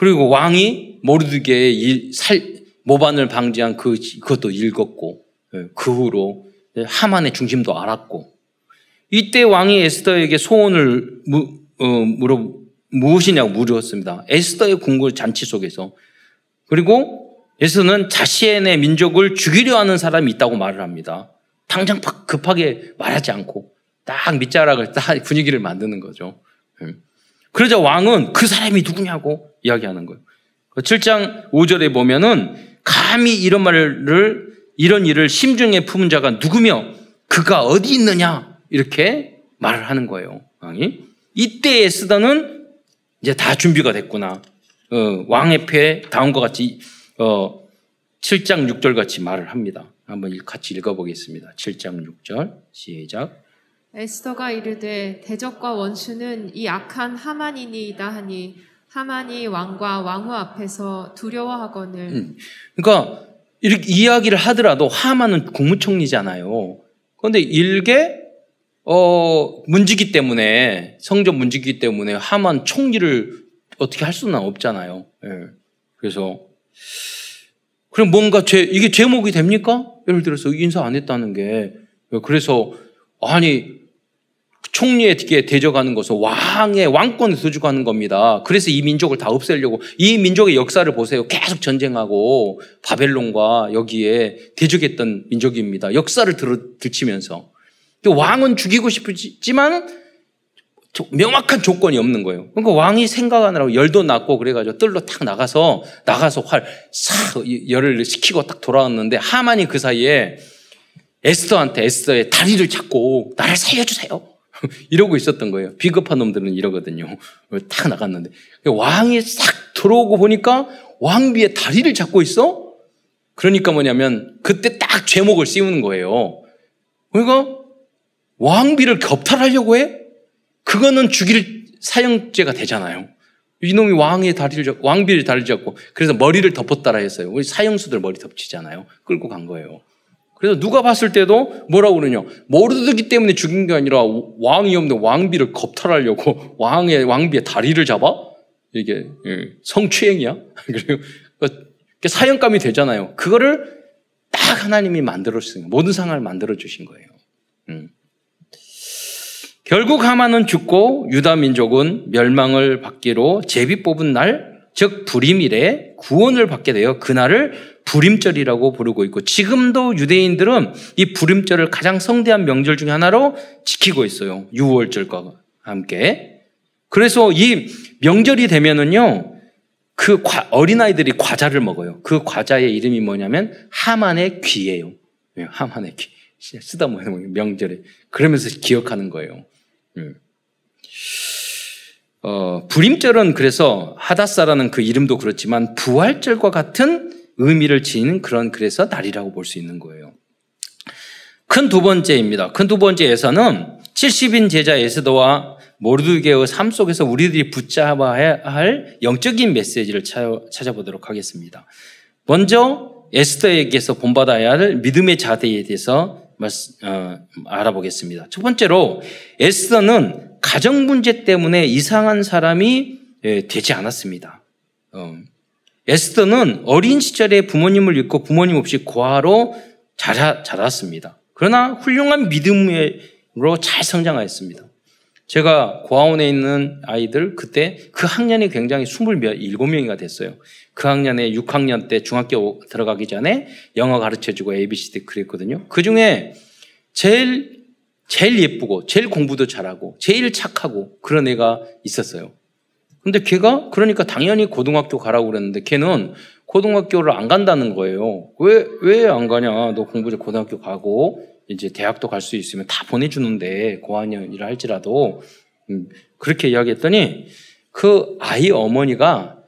그리고 왕이 모르드게의 살, 모반을 방지한 그, 그것도 읽었고, 네. 그 후로 하만의 중심도 알았고, 이때 왕이 에스더에게 소원을 무, 어, 물어, 무엇이냐고 물었습니다. 에스더의 궁궐 잔치 속에서. 그리고 에스더는 자신의 민족을 죽이려 하는 사람이 있다고 말을 합니다. 당장 급하게 말하지 않고 딱 밑자락을 딱 분위기를 만드는 거죠. 예. 그러자 왕은 그 사람이 누구냐고 이야기하는 거예요. 7장 그 5절에 보면은 감히 이런 말을 이런 일을 심중에 품은 자가 누구며 그가 어디 있느냐 이렇게 말을 하는 거예요. 왕이 이때 에스더는 이제 다 준비가 됐구나. 어, 왕의 패 다음과 같이 어, 7장 6절 같이 말을 합니다. 한번 같이 읽어보겠습니다. 7장 6절 시작. 에스더가 이르되 대적과 원수는 이 악한 하만이니이다 하니 하만이 왕과 왕후 앞에서 두려워하거늘. 음. 그러니까 이렇게 이야기를 하더라도 하만은 국무총리잖아요. 그런데 일개 어, 문지기 때문에 성전 문지기 때문에 하만 총리를 어떻게 할 수는 없잖아요. 예. 그래서 그럼 뭔가 죄 이게 제목이 됩니까? 예를 들어서 인사 안 했다는 게 그래서 아니 총리에게 대적하는 것은 왕의 왕권을 소주하는 겁니다. 그래서 이 민족을 다 없애려고 이 민족의 역사를 보세요. 계속 전쟁하고 바벨론과 여기에 대적했던 민족입니다. 역사를 들, 들치면서 왕은 죽이고 싶지만 명확한 조건이 없는 거예요. 그러니까 왕이 생각하느라고 열도 났고 그래가지고 뜰로 탁 나가서 나가서 활싹 열을 식히고 딱 돌아왔는데 하만이 그 사이에 에스더한테 에스더의 다리를 잡고 나를 살려주세요. 이러고 있었던 거예요. 비겁한 놈들은 이러거든요. 탁 나갔는데 왕이 싹 들어오고 보니까 왕비의 다리를 잡고 있어. 그러니까 뭐냐면 그때 딱 제목을 씌우는 거예요. 그러니까 왕비를 겁탈하려고 해? 그거는 죽일 사형죄가 되잖아요. 이놈이 왕의 다리를 잡고, 왕비를 다리를 잡고, 그래서 머리를 덮었다라 했어요. 우리 사형수들 머리 덮치잖아요. 끌고 간 거예요. 그래서 누가 봤을 때도 뭐라고 그러냐. 모르기 때문에 죽인 게 아니라 왕이 없는 왕비를 겁탈하려고 왕의, 왕비의 다리를 잡아? 이게 예, 성추행이야? 그리고 사형감이 되잖아요. 그거를 딱 하나님이 만들어주신 모든 상황을 만들어주신 거예요. 음. 결국 하만은 죽고 유다 민족은 멸망을 받기로 제비 뽑은 날, 즉 불임일에 구원을 받게 되어 그날을 불임절이라고 부르고 있고 지금도 유대인들은 이 불임절을 가장 성대한 명절 중에 하나로 지키고 있어요. 6월절과 함께. 그래서 이 명절이 되면은요, 그 어린아이들이 과자를 먹어요. 그 과자의 이름이 뭐냐면 하만의 귀예요. 예, 하만의 귀. 쓰다 보면 명절에. 그러면서 기억하는 거예요. 음. 어, 불임절은 그래서 하다사라는 그 이름도 그렇지만 부활절과 같은 의미를 지닌 그런 그래서 날이라고 볼 수 있는 거예요. 큰 두 번째입니다. 큰 두 번째 에서는 70인 제자 에스더와 모르드게의 삶 속에서 우리들이 붙잡아야 할 영적인 메시지를 찾아보도록 하겠습니다. 먼저 에스더에게서 본받아야 할 믿음의 자세에 대해서 어, 알아보겠습니다. 첫 번째로 에스더는 가정 문제 때문에 이상한 사람이 예, 되지 않았습니다. 어, 에스더는 어린 시절에 부모님을 잃고 부모님 없이 고아로 자라, 자랐습니다. 그러나 훌륭한 믿음으로 잘 성장하였습니다. 제가 고아원에 있는 아이들 그때 그 학년이 굉장히 27명이가 됐어요. 그 학년에 6학년 때 중학교 들어가기 전에 영어 가르쳐주고 ABCD 그랬거든요. 그 중에 제일, 제일 예쁘고, 제일 공부도 잘하고, 제일 착하고 그런 애가 있었어요. 근데 걔가 그러니까 당연히 고등학교 가라고 그랬는데 걔는 고등학교를 안 간다는 거예요. 왜, 왜 안 가냐? 너 공부 좀 고등학교 가고, 이제 대학도 갈 수 있으면 다 보내주는데 고학년이라 할지라도 음, 그렇게 이야기했더니 그 아이 어머니가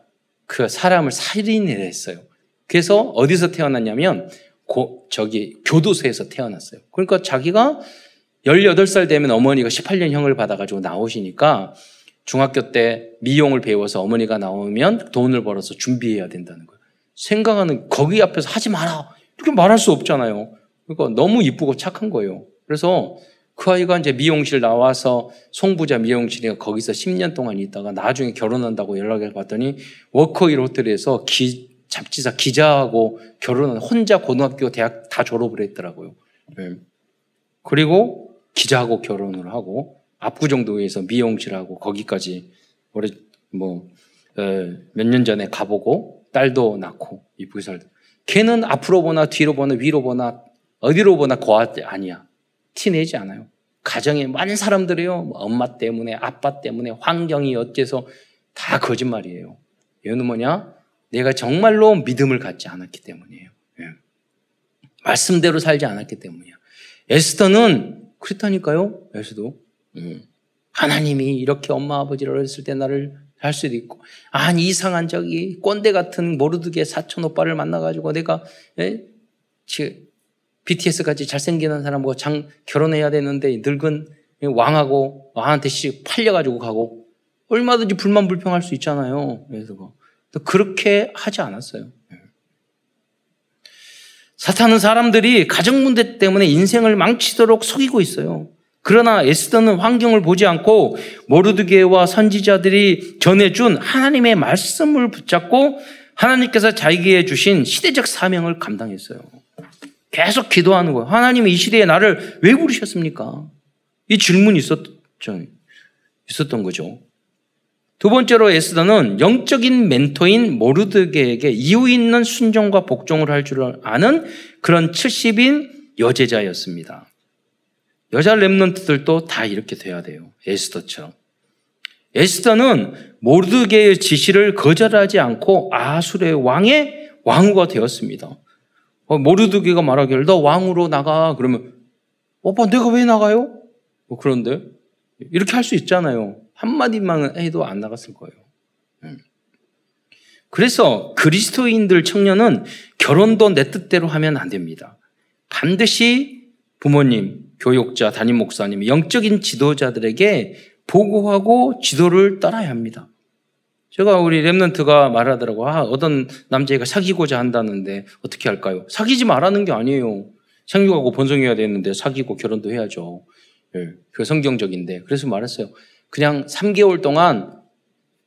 그 사람을 살인을 했어요. 그래서 어디서 태어났냐면 고, 저기 교도소에서 태어났어요. 그러니까 자기가 18살 되면 어머니가 18년형을 받아가지고 나오시니까 중학교 때 미용을 배워서 어머니가 나오면 돈을 벌어서 준비해야 된다는 거예요. 생각하는 거기 앞에서 하지 마라. 이렇게 말할 수 없잖아요. 그러니까 너무 이쁘고 착한 거예요. 그래서 그 아이가 이제 미용실 나와서 송부자 미용실에 거기서 10년 동안 있다가 나중에 결혼한다고 연락을 받더니 워커힐 호텔에서 기, 잡지사 기자하고 결혼한 혼자 고등학교 대학 다 졸업을 했더라고요. 네. 그리고 기자하고 결혼을 하고 압구정도에서 미용실하고 거기까지 오래 뭐몇 년 전에 가보고 딸도 낳고 이쁘게 살고 걔는 앞으로 보나 뒤로 보나 위로 보나 어디로 보나 고아 아니야. 티 내지 않아요. 가정에 많은 사람들이요. 뭐 엄마 때문에, 아빠 때문에, 환경이 어째서 다 거짓말이에요. 얘는 뭐냐? 내가 정말로 믿음을 갖지 않았기 때문이에요. 예. 말씀대로 살지 않았기 때문이야. 에스더는 그랬다니까요. 에스도 음. 하나님이 이렇게 엄마 아버지를 어렸을 때 나를 할 수도 있고 아니 이상한 저기 꼰대 같은 모르드게 사촌 오빠를 만나가지고 내가 예? BTS 같이 잘생기는 사람하고 장 결혼해야 되는데 늙은 왕하고 왕한테 씨 팔려가지고 가고 얼마든지 불만 불평할 수 있잖아요. 그래서 뭐. 그렇게 하지 않았어요. 예. 사탄은 사람들이 가정 문제 때문에 인생을 망치도록 속이고 있어요. 그러나 에스더는 환경을 보지 않고 모르드게와 선지자들이 전해준 하나님의 말씀을 붙잡고 하나님께서 자기에게 주신 시대적 사명을 감당했어요. 계속 기도하는 거예요. 하나님이 이 시대에 나를 왜 부르셨습니까? 이 질문이 있었죠. 있었던 거죠. 두 번째로 에스더는 영적인 멘토인 모르드게에게 이유 있는 순종과 복종을 할 줄 아는 그런 70인 여제자였습니다. 여자 랩런트들도 다 이렇게 돼야 돼요. 에스더처럼. 에스더는 모르드게의 지시를 거절하지 않고 아술의 왕의 왕후가 되었습니다. 어, 모르드게가 말하기를 너 왕으로 나가 그러면 오빠 내가 왜 나가요? 뭐 그런데 이렇게 할 수 있잖아요. 한마디만 해도 안 나갔을 거예요. 음. 그래서 그리스도인들 청년은 결혼도 내 뜻대로 하면 안 됩니다. 반드시 부모님, 교육자, 담임 목사님, 영적인 지도자들에게 보고하고 지도를 따라야 합니다. 제가 우리 랩런트가 말하더라고. 아, 어떤 남자애가 사귀고자 한다는데 어떻게 할까요? 사귀지 말라는 게 아니에요. 생육하고 번성해야 되는데 사귀고 결혼도 해야죠. 예, 그 성경적인데. 그래서 말했어요. 그냥 3개월 동안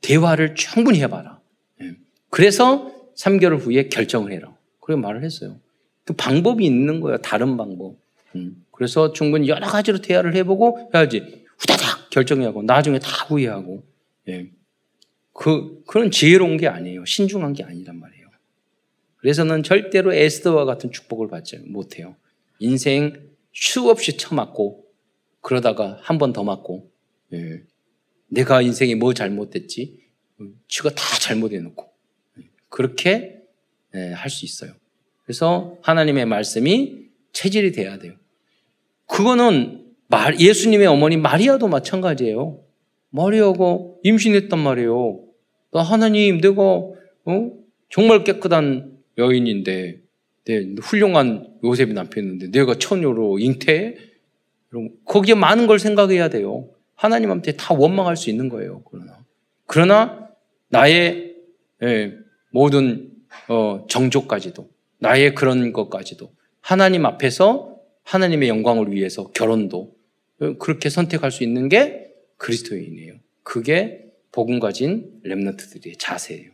대화를 충분히 해봐라. 예. 그래서 3개월 후에 결정을 해라. 그렇게 말을 했어요. 그 방법이 있는 거예요. 다른 방법. 음. 그래서 충분히 여러 가지로 대화를 해보고 해야지. 후다닥 결정하고 나중에 다 후회하고. 예. 그, 그런 지혜로운 게 아니에요. 신중한 게 아니란 말이에요. 그래서는 절대로 에스더와 같은 축복을 받지 못해요. 인생 수없이 처맞고 그러다가 한 번 더 맞고 예. 내가 인생에 뭐 잘못됐지? 지가 다 잘못해놓고 그렇게 예, 할수 있어요. 그래서 하나님의 말씀이 체질이 돼야 돼요. 그거는 예수님의 어머니 마리아도 마찬가지예요. 마리아가 임신했단 말이에요. 나 하나님 내가 어? 정말 깨끗한 여인인데 네, 훌륭한 요셉이 남편인데 내가 처녀로 잉태? 거기에 많은 걸 생각해야 돼요. 하나님한테 다 원망할 수 있는 거예요. 그러나 그러나 나의 예, 모든 어, 정조까지도 나의 그런 것까지도 하나님 앞에서 하나님의 영광을 위해서 결혼도 그렇게 선택할 수 있는 게 그리스도인이에요. 그게 복음 가진 렘너트들의 자세예요.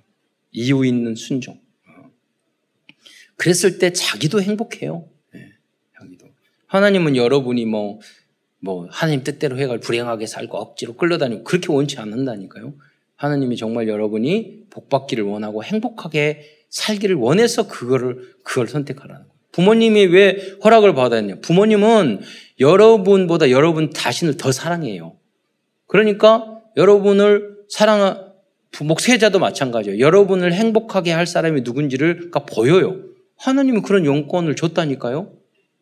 이유 있는 순종. 어. 그랬을 때 자기도 행복해요. 네, 자기도. 하나님은 여러분이 뭐 뭐 하나님 뜻대로 해가 불행하게 살고 억지로 끌려다니고 그렇게 원치 않는다니까요. 하나님이 정말 여러분이 복받기를 원하고 행복하게 살기를 원해서 그거를 그걸 선택하라는. 부모님이 왜 허락을 받았냐? 부모님은 여러분보다 여러분 자신을 더 사랑해요. 그러니까 여러분을 사랑 목세자도 마찬가지예요. 여러분을 행복하게 할 사람이 누군지를 보여요. 하나님이 그런 용건을 줬다니까요.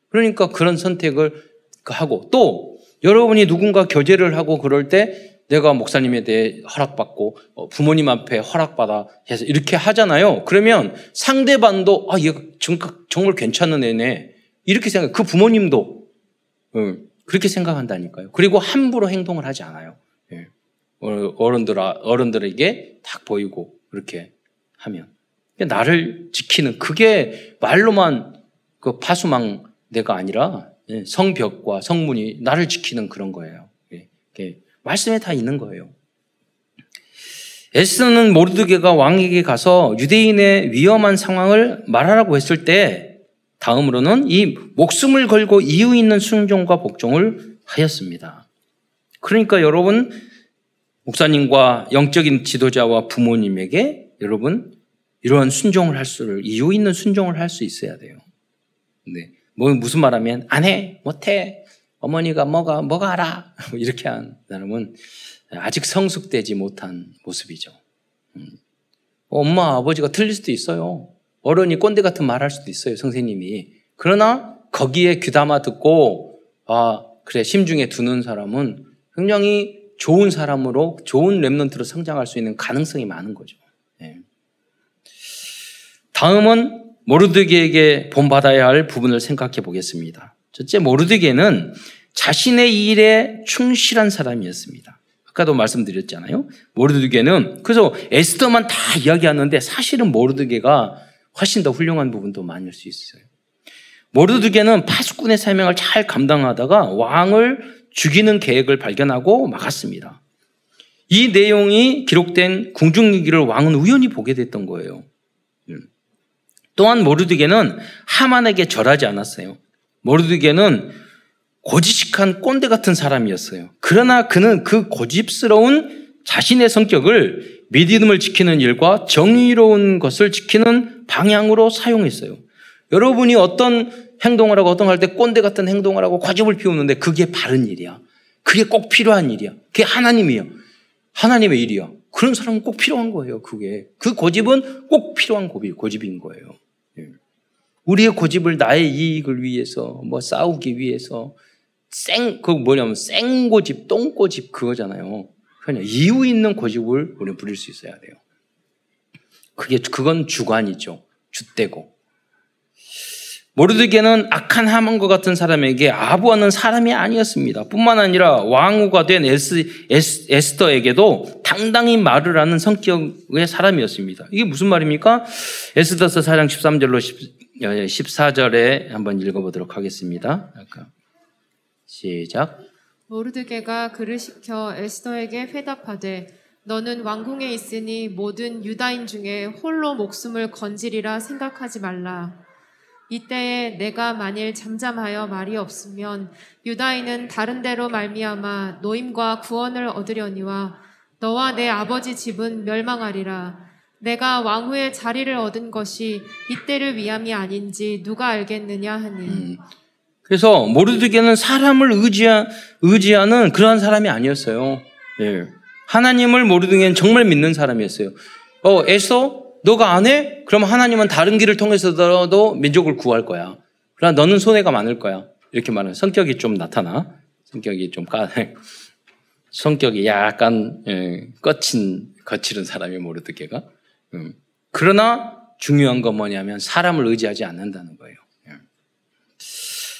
그러니까 그런 선택을 하고 또 여러분이 누군가 교제를 하고 그럴 때 내가 목사님에 대해 허락받고 어, 부모님 앞에 허락받아 해서 이렇게 하잖아요. 그러면 상대방도 아 얘가 정말 괜찮은 애네 이렇게 생각. 그 부모님도 그렇게 생각한다니까요. 그리고 함부로 행동을 하지 않아요. 예. 어른들 어른들에게 딱 보이고 그렇게 하면 나를 지키는 그게 말로만 그 파수망 내가 아니라 예, 성벽과 성문이 나를 지키는 그런 거예요. 예, 말씀에 다 있는 거예요. 에스는 모르드게가 왕에게 가서 유대인의 위험한 상황을 말하라고 했을 때 다음으로는 이 목숨을 걸고 이유 있는 순종과 복종을 하였습니다. 그러니까 여러분 목사님과 영적인 지도자와 부모님에게 여러분 이러한 순종을 할 수를 이유 있는 순종을 할 수 있어야 돼요. 네. 뭐 무슨 말하면 안 해, 못 해. 어머니가 뭐가 뭐가 알아. 이렇게 한 사람은 아직 성숙되지 못한 모습이죠. 음. 엄마 아버지가 틀릴 수도 있어요. 어른이 꼰대 같은 말 할 수도 있어요. 선생님이. 그러나 거기에 귀담아 듣고 아 그래 심중에 두는 사람은 굉장히 좋은 사람으로 좋은 랩런트로 성장할 수 있는 가능성이 많은 거죠. 예. 다음은 모르드게에게 본받아야 할 부분을 생각해 보겠습니다. 첫째, 모르드게는 자신의 일에 충실한 사람이었습니다. 아까도 말씀드렸잖아요. 모르드게는 그래서 에스더만 다 이야기하는데 사실은 모르드게가 훨씬 더 훌륭한 부분도 많을 수 있어요. 모르드게는 파수꾼의 사명을 잘 감당하다가 왕을 죽이는 계획을 발견하고 막았습니다. 이 내용이 기록된 궁중기기를 왕은 우연히 보게 됐던 거예요. 음. 또한 모르드게는 하만에게 절하지 않았어요. 모르드게는 고지식한 꼰대 같은 사람이었어요. 그러나 그는 그 고집스러운 자신의 성격을 믿음을 지키는 일과 정의로운 것을 지키는 방향으로 사용했어요. 여러분이 어떤 행동을 하고 어떤 할 때 꼰대 같은 행동을 하고 과즙을 피우는데 그게 바른 일이야. 그게 꼭 필요한 일이야. 그게 하나님이야. 하나님의 일이야. 그런 사람은 꼭 필요한 거예요. 그게 그 고집은 꼭 필요한 고집, 고집인 거예요. 예. 우리의 고집을 나의 이익을 위해서 뭐 싸우기 위해서 생, 그 뭐냐면 생고집, 똥고집 그거잖아요. 그냥 이유 있는 고집을 우리는 부릴 수 있어야 돼요. 그게, 그건 주관이죠. 주대고. 모르드게는 악한 하만과 같은 사람에게 아부하는 사람이 아니었습니다. 뿐만 아니라 왕후가 된 에스, 에스, 에스더에게도 당당히 말을 하는 성격의 사람이었습니다. 이게 무슨 말입니까? 에스더서 4장 13절로 14절에 한번 읽어보도록 하겠습니다. 시작. 모르드게가 그를 시켜 에스더에게 회답하되 너는 왕궁에 있으니 모든 유다인 중에 홀로 목숨을 건지리라 생각하지 말라. 이때에 내가 만일 잠잠하여 말이 없으면 유다인은 다른 데로 말미암아 노임과 구원을 얻으려니와 너와 내 아버지 집은 멸망하리라. 내가 왕후의 자리를 얻은 것이 이때를 위함이 아닌지 누가 알겠느냐 하니. 음. 그래서 모르드게는 사람을 의지하, 의지하 는 그러한 사람이 아니었어요. 예. 하나님을 모르드게는 정말 믿는 사람이었어요. 어, 에서 너가 안 해? 그럼 하나님은 다른 길을 통해서도 민족을 구할 거야. 그러나 너는 손해가 많을 거야. 이렇게 말하는 성격이 좀 나타나. 성격이 좀 까, 성격이 약간 예, 거친 거칠은 사람이 모르드게가. 음. 그러나 중요한 건 뭐냐면 사람을 의지하지 않는다는 거예요.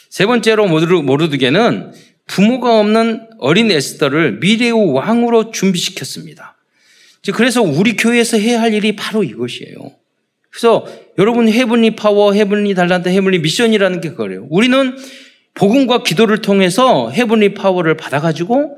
예. 세 번째로 모르드게는 부모가 없는 어린 에스더를 미래의 왕으로 준비시켰습니다. 그래서 우리 교회에서 해야 할 일이 바로 이것이에요. 그래서 여러분 해븐리 파워, 해븐리 달란트, 해븐리 미션이라는 게 그거예요. 우리는 복음과 기도를 통해서 해븐리 파워를 받아가지고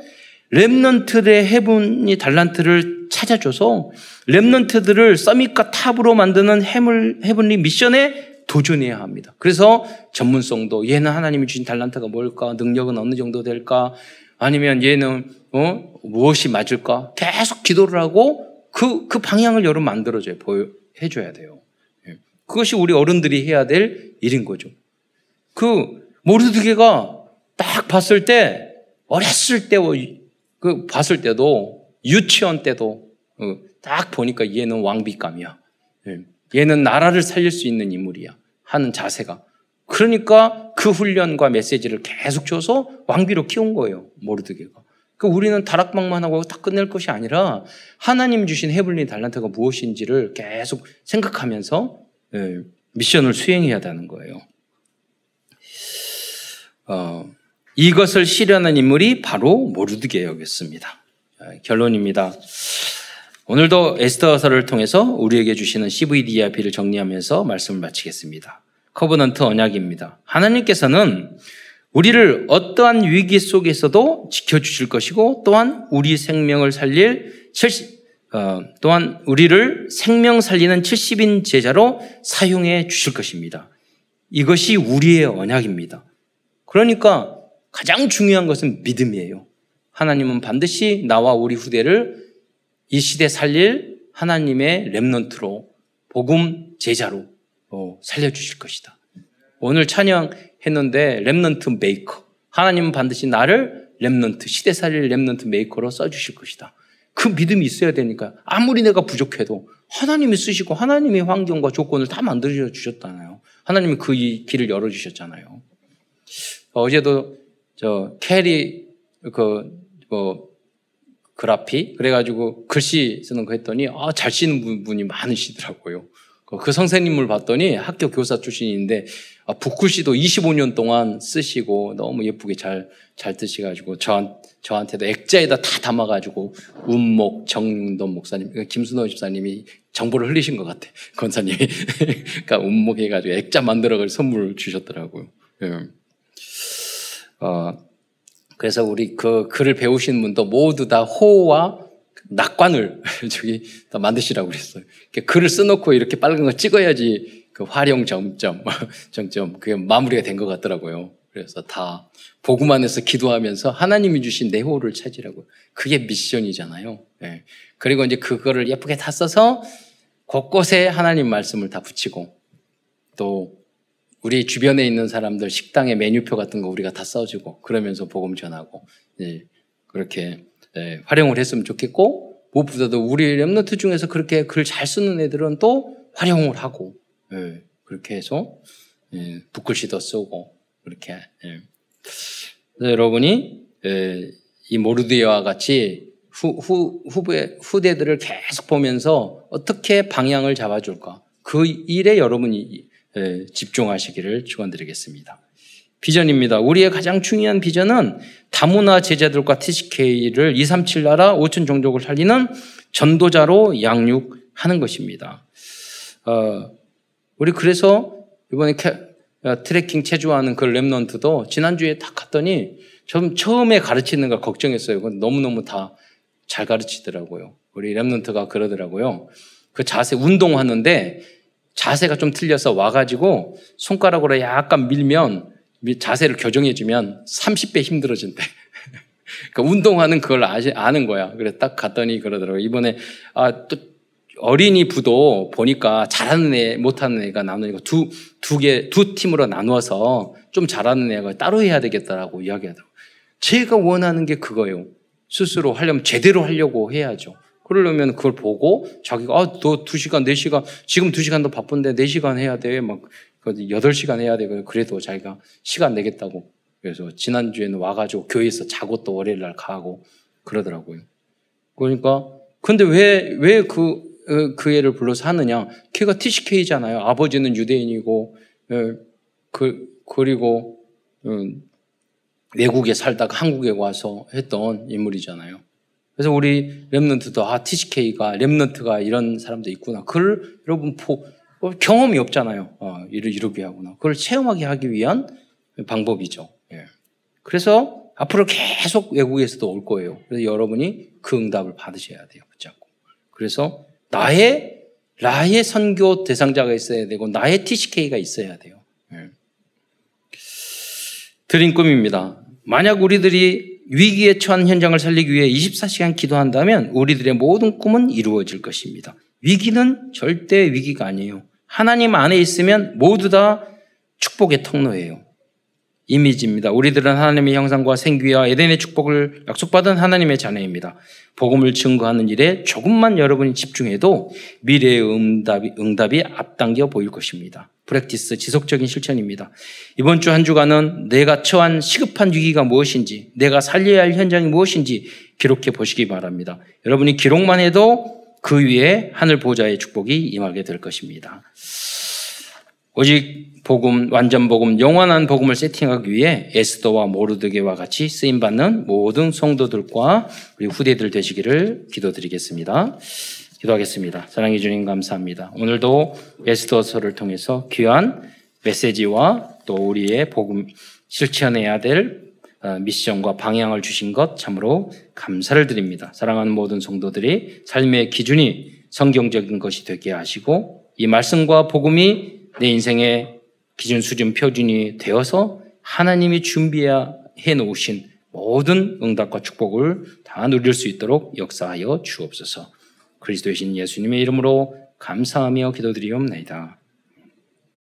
랩넌트들의 해븐리 달란트를 찾아줘서 랩넌트들을 서밋과 탑으로 만드는 해븐리 미션에 도전해야 합니다. 그래서 전문성도 얘는 하나님이 주신 달란트가 뭘까? 능력은 어느 정도 될까? 아니면 얘는 어? 무엇이 맞을까? 계속 기도를 하고 그, 그 방향을 여러분 만들어줘요. 보여, 해줘야 돼요. 예. 그것이 우리 어른들이 해야 될 일인 거죠. 그, 모르드게가 딱 봤을 때, 어렸을 때, 그, 봤을 때도, 유치원 때도, 어, 딱 보니까 얘는 왕비감이야. 예. 얘는 나라를 살릴 수 있는 인물이야. 하는 자세가. 그러니까 그 훈련과 메시지를 계속 줘서 왕비로 키운 거예요. 모르드게가. 그 우리는 다락방만 하고 딱 끝낼 것이 아니라 하나님 주신 해블린 달란트가 무엇인지를 계속 생각하면서 예, 미션을 수행해야 되는 거예요. 어, 이것을 실현한 인물이 바로 모르드개였습니다. 결론입니다. 오늘도 에스더서를 통해서 우리에게 주시는 CVDIP를 정리하면서 말씀을 마치겠습니다. Covenant 언약입니다. 하나님께서는 우리를 어떠한 위기 속에서도 지켜주실 것이고 또한 우리 생명을 살릴 70, 어, 또한 우리를 생명 살리는 70인 제자로 사용해 주실 것입니다. 이것이 우리의 언약입니다. 그러니까 가장 중요한 것은 믿음이에요. 하나님은 반드시 나와 우리 후대를 이 시대 살릴 하나님의 remnant로 복음 제자로 어, 살려주실 것이다. 오늘 찬양했는데 remnant maker. 하나님은 반드시 나를 remnant, 시대 살릴 remnant maker로 써주실 것이다. 그 믿음이 있어야 되니까 아무리 내가 부족해도 하나님이 쓰시고 하나님의 환경과 조건을 다 만들어 주셨잖아요. 하나님이 그 길을 열어 주셨잖아요. 어제도 저 캘리 그 뭐 그라피 그래가지고 글씨 쓰는 거 했더니 아, 잘 쓰는 분이 많으시더라고요. 그 선생님을 봤더니 학교 교사 출신인데 아, 붓글씨도 25년 동안 쓰시고 너무 예쁘게 잘, 잘 뜨시가지고 저, 저한테도 액자에다 다 담아가지고 운목 정돈 목사님, 그러니까 김순호 집사님이 정보를 흘리신 것 같아. 권사님이. 그러니까 운목 해가지고 액자 만들어 선물 주셨더라고요. 예. 어, 그래서 우리 그 글을 배우신 분도 모두 다 호와 낙관을 저기 다 만드시라고 그랬어요. 글을 써놓고 이렇게 빨간 거 찍어야지 그 활용 점점, 점점 그게 마무리가 된 것 같더라고요. 그래서 다 복음 안에서 기도하면서 하나님이 주신 내 호를 찾으라고. 그게 미션이잖아요. 네. 그리고 이제 그거를 예쁘게 다 써서 곳곳에 하나님 말씀을 다 붙이고 또 우리 주변에 있는 사람들 식당의 메뉴표 같은 거 우리가 다 써주고 그러면서 복음 전하고 네. 그렇게 네. 활용을 했으면 좋겠고 무엇보다도 우리 랩너트 중에서 그렇게 글 잘 쓰는 애들은 또 활용을 하고 예, 그렇게 해서 예, 붓글씨도 쓰고 그렇게 예. 여러분이 예, 이 모르드와 같이 후, 후, 후배, 후대들을 계속 보면서 어떻게 방향을 잡아줄까 그 일에 여러분이 예, 집중하시기를 축원드리겠습니다. 비전입니다. 우리의 가장 중요한 비전은 다문화 제자들과 TCK를 237 나라 5천 종족을 살리는 전도자로 양육하는 것입니다. 어, 우리 그래서 이번에 캐, 어, 트레킹 체조하는 그 랩런트도 지난주에 딱 갔더니 좀 처음에 가르치는 걸 걱정했어요. 너무너무 다 잘 가르치더라고요. 우리 랩런트가 그러더라고요. 그 자세 운동하는데 자세가 좀 틀려서 와가지고 손가락으로 약간 밀면 자세를 교정해주면 30배 힘들어진대. 그러니까 운동하는 그걸 아시, 아는 거야. 그래 딱 갔더니 그러더라고요. 이번에 아, 또 어린이 부도 보니까 잘하는 애, 못하는 애가 나누니까 두, 두 개, 두 팀으로 나누어서 좀 잘하는 애가 따로 해야 되겠다라고 이야기하더라고요. 제가 원하는 게 그거예요. 스스로 하려면 제대로 하려고 해야죠. 그러려면 그걸 보고 자기가, 아, 너두 시간, 네 시간, 지금 두 시간도 바쁜데 네 시간 해야 돼. 막, 여덟 시간 해야 돼. 그래도 자기가 시간 내겠다고. 그래서 지난주에는 와가지고 교회에서 자고 또 월요일 날 가고 그러더라고요. 그러니까, 근데 왜, 왜 그, 어, 그 애를 불러서 하느냐? 걔가 TCK잖아요. 아버지는 유대인이고, 어, 그, 그리고, 음, 외국에 살다가 한국에 와서 했던 인물이잖아요. 그래서 우리 랩런트도 아 TCK가 랩런트가 이런 사람도 있구나. 그걸 여러분 보, 어, 경험이 없잖아요. 어, 이를 이루게 하구나. 그걸 체험하게 하기 위한 방법이죠. 예. 그래서 앞으로 계속 외국에서도 올 거예요. 그래서 여러분이 그 응답을 받으셔야 돼요. 붙잡고. 그래서 나의 나의 선교 대상자가 있어야 되고 나의 TCK가 있어야 돼요. 예. 드린 꿈입니다. 만약 우리들이 위기에 처한 현장을 살리기 위해 24시간 기도한다면 우리들의 모든 꿈은 이루어질 것입니다. 위기는 절대 위기가 아니에요. 하나님 안에 있으면 모두 다 축복의 통로예요. 이미지입니다. 우리들은 하나님의 형상과 생기와 에덴의 축복을 약속받은 하나님의 자녀입니다. 복음을 증거하는 일에 조금만 여러분이 집중해도 미래의 응답이, 응답이 앞당겨 보일 것입니다. 프랙티스 지속적인 실천입니다. 이번 주 한 주간은 내가 처한 시급한 위기가 무엇인지, 내가 살려야 할 현장이 무엇인지 기록해 보시기 바랍니다. 여러분이 기록만 해도 그 위에 하늘 보좌의 축복이 임하게 될 것입니다. 오직 복음, 완전 복음, 영원한 복음을 세팅하기 위해 에스더와 모르드게와 같이 쓰임 받는 모든 성도들과 우리 후대들 되시기를 기도드리겠습니다. 기도하겠습니다. 사랑해 주님 감사합니다. 오늘도 에스더서를 통해서 귀한 메시지와 또 우리의 복음 실천해야 될 어, 미션과 방향을 주신 것 참으로 감사를 드립니다. 사랑하는 모든 성도들이 삶의 기준이 성경적인 것이 되게 하시고 이 말씀과 복음이 내 인생의 기준 수준 표준이 되어서 하나님이 준비해 놓으신 모든 응답과 축복을 다 누릴 수 있도록 역사하여 주옵소서. 그리스도의 신 예수님의 이름으로 감사하며 기도드리옵나이다.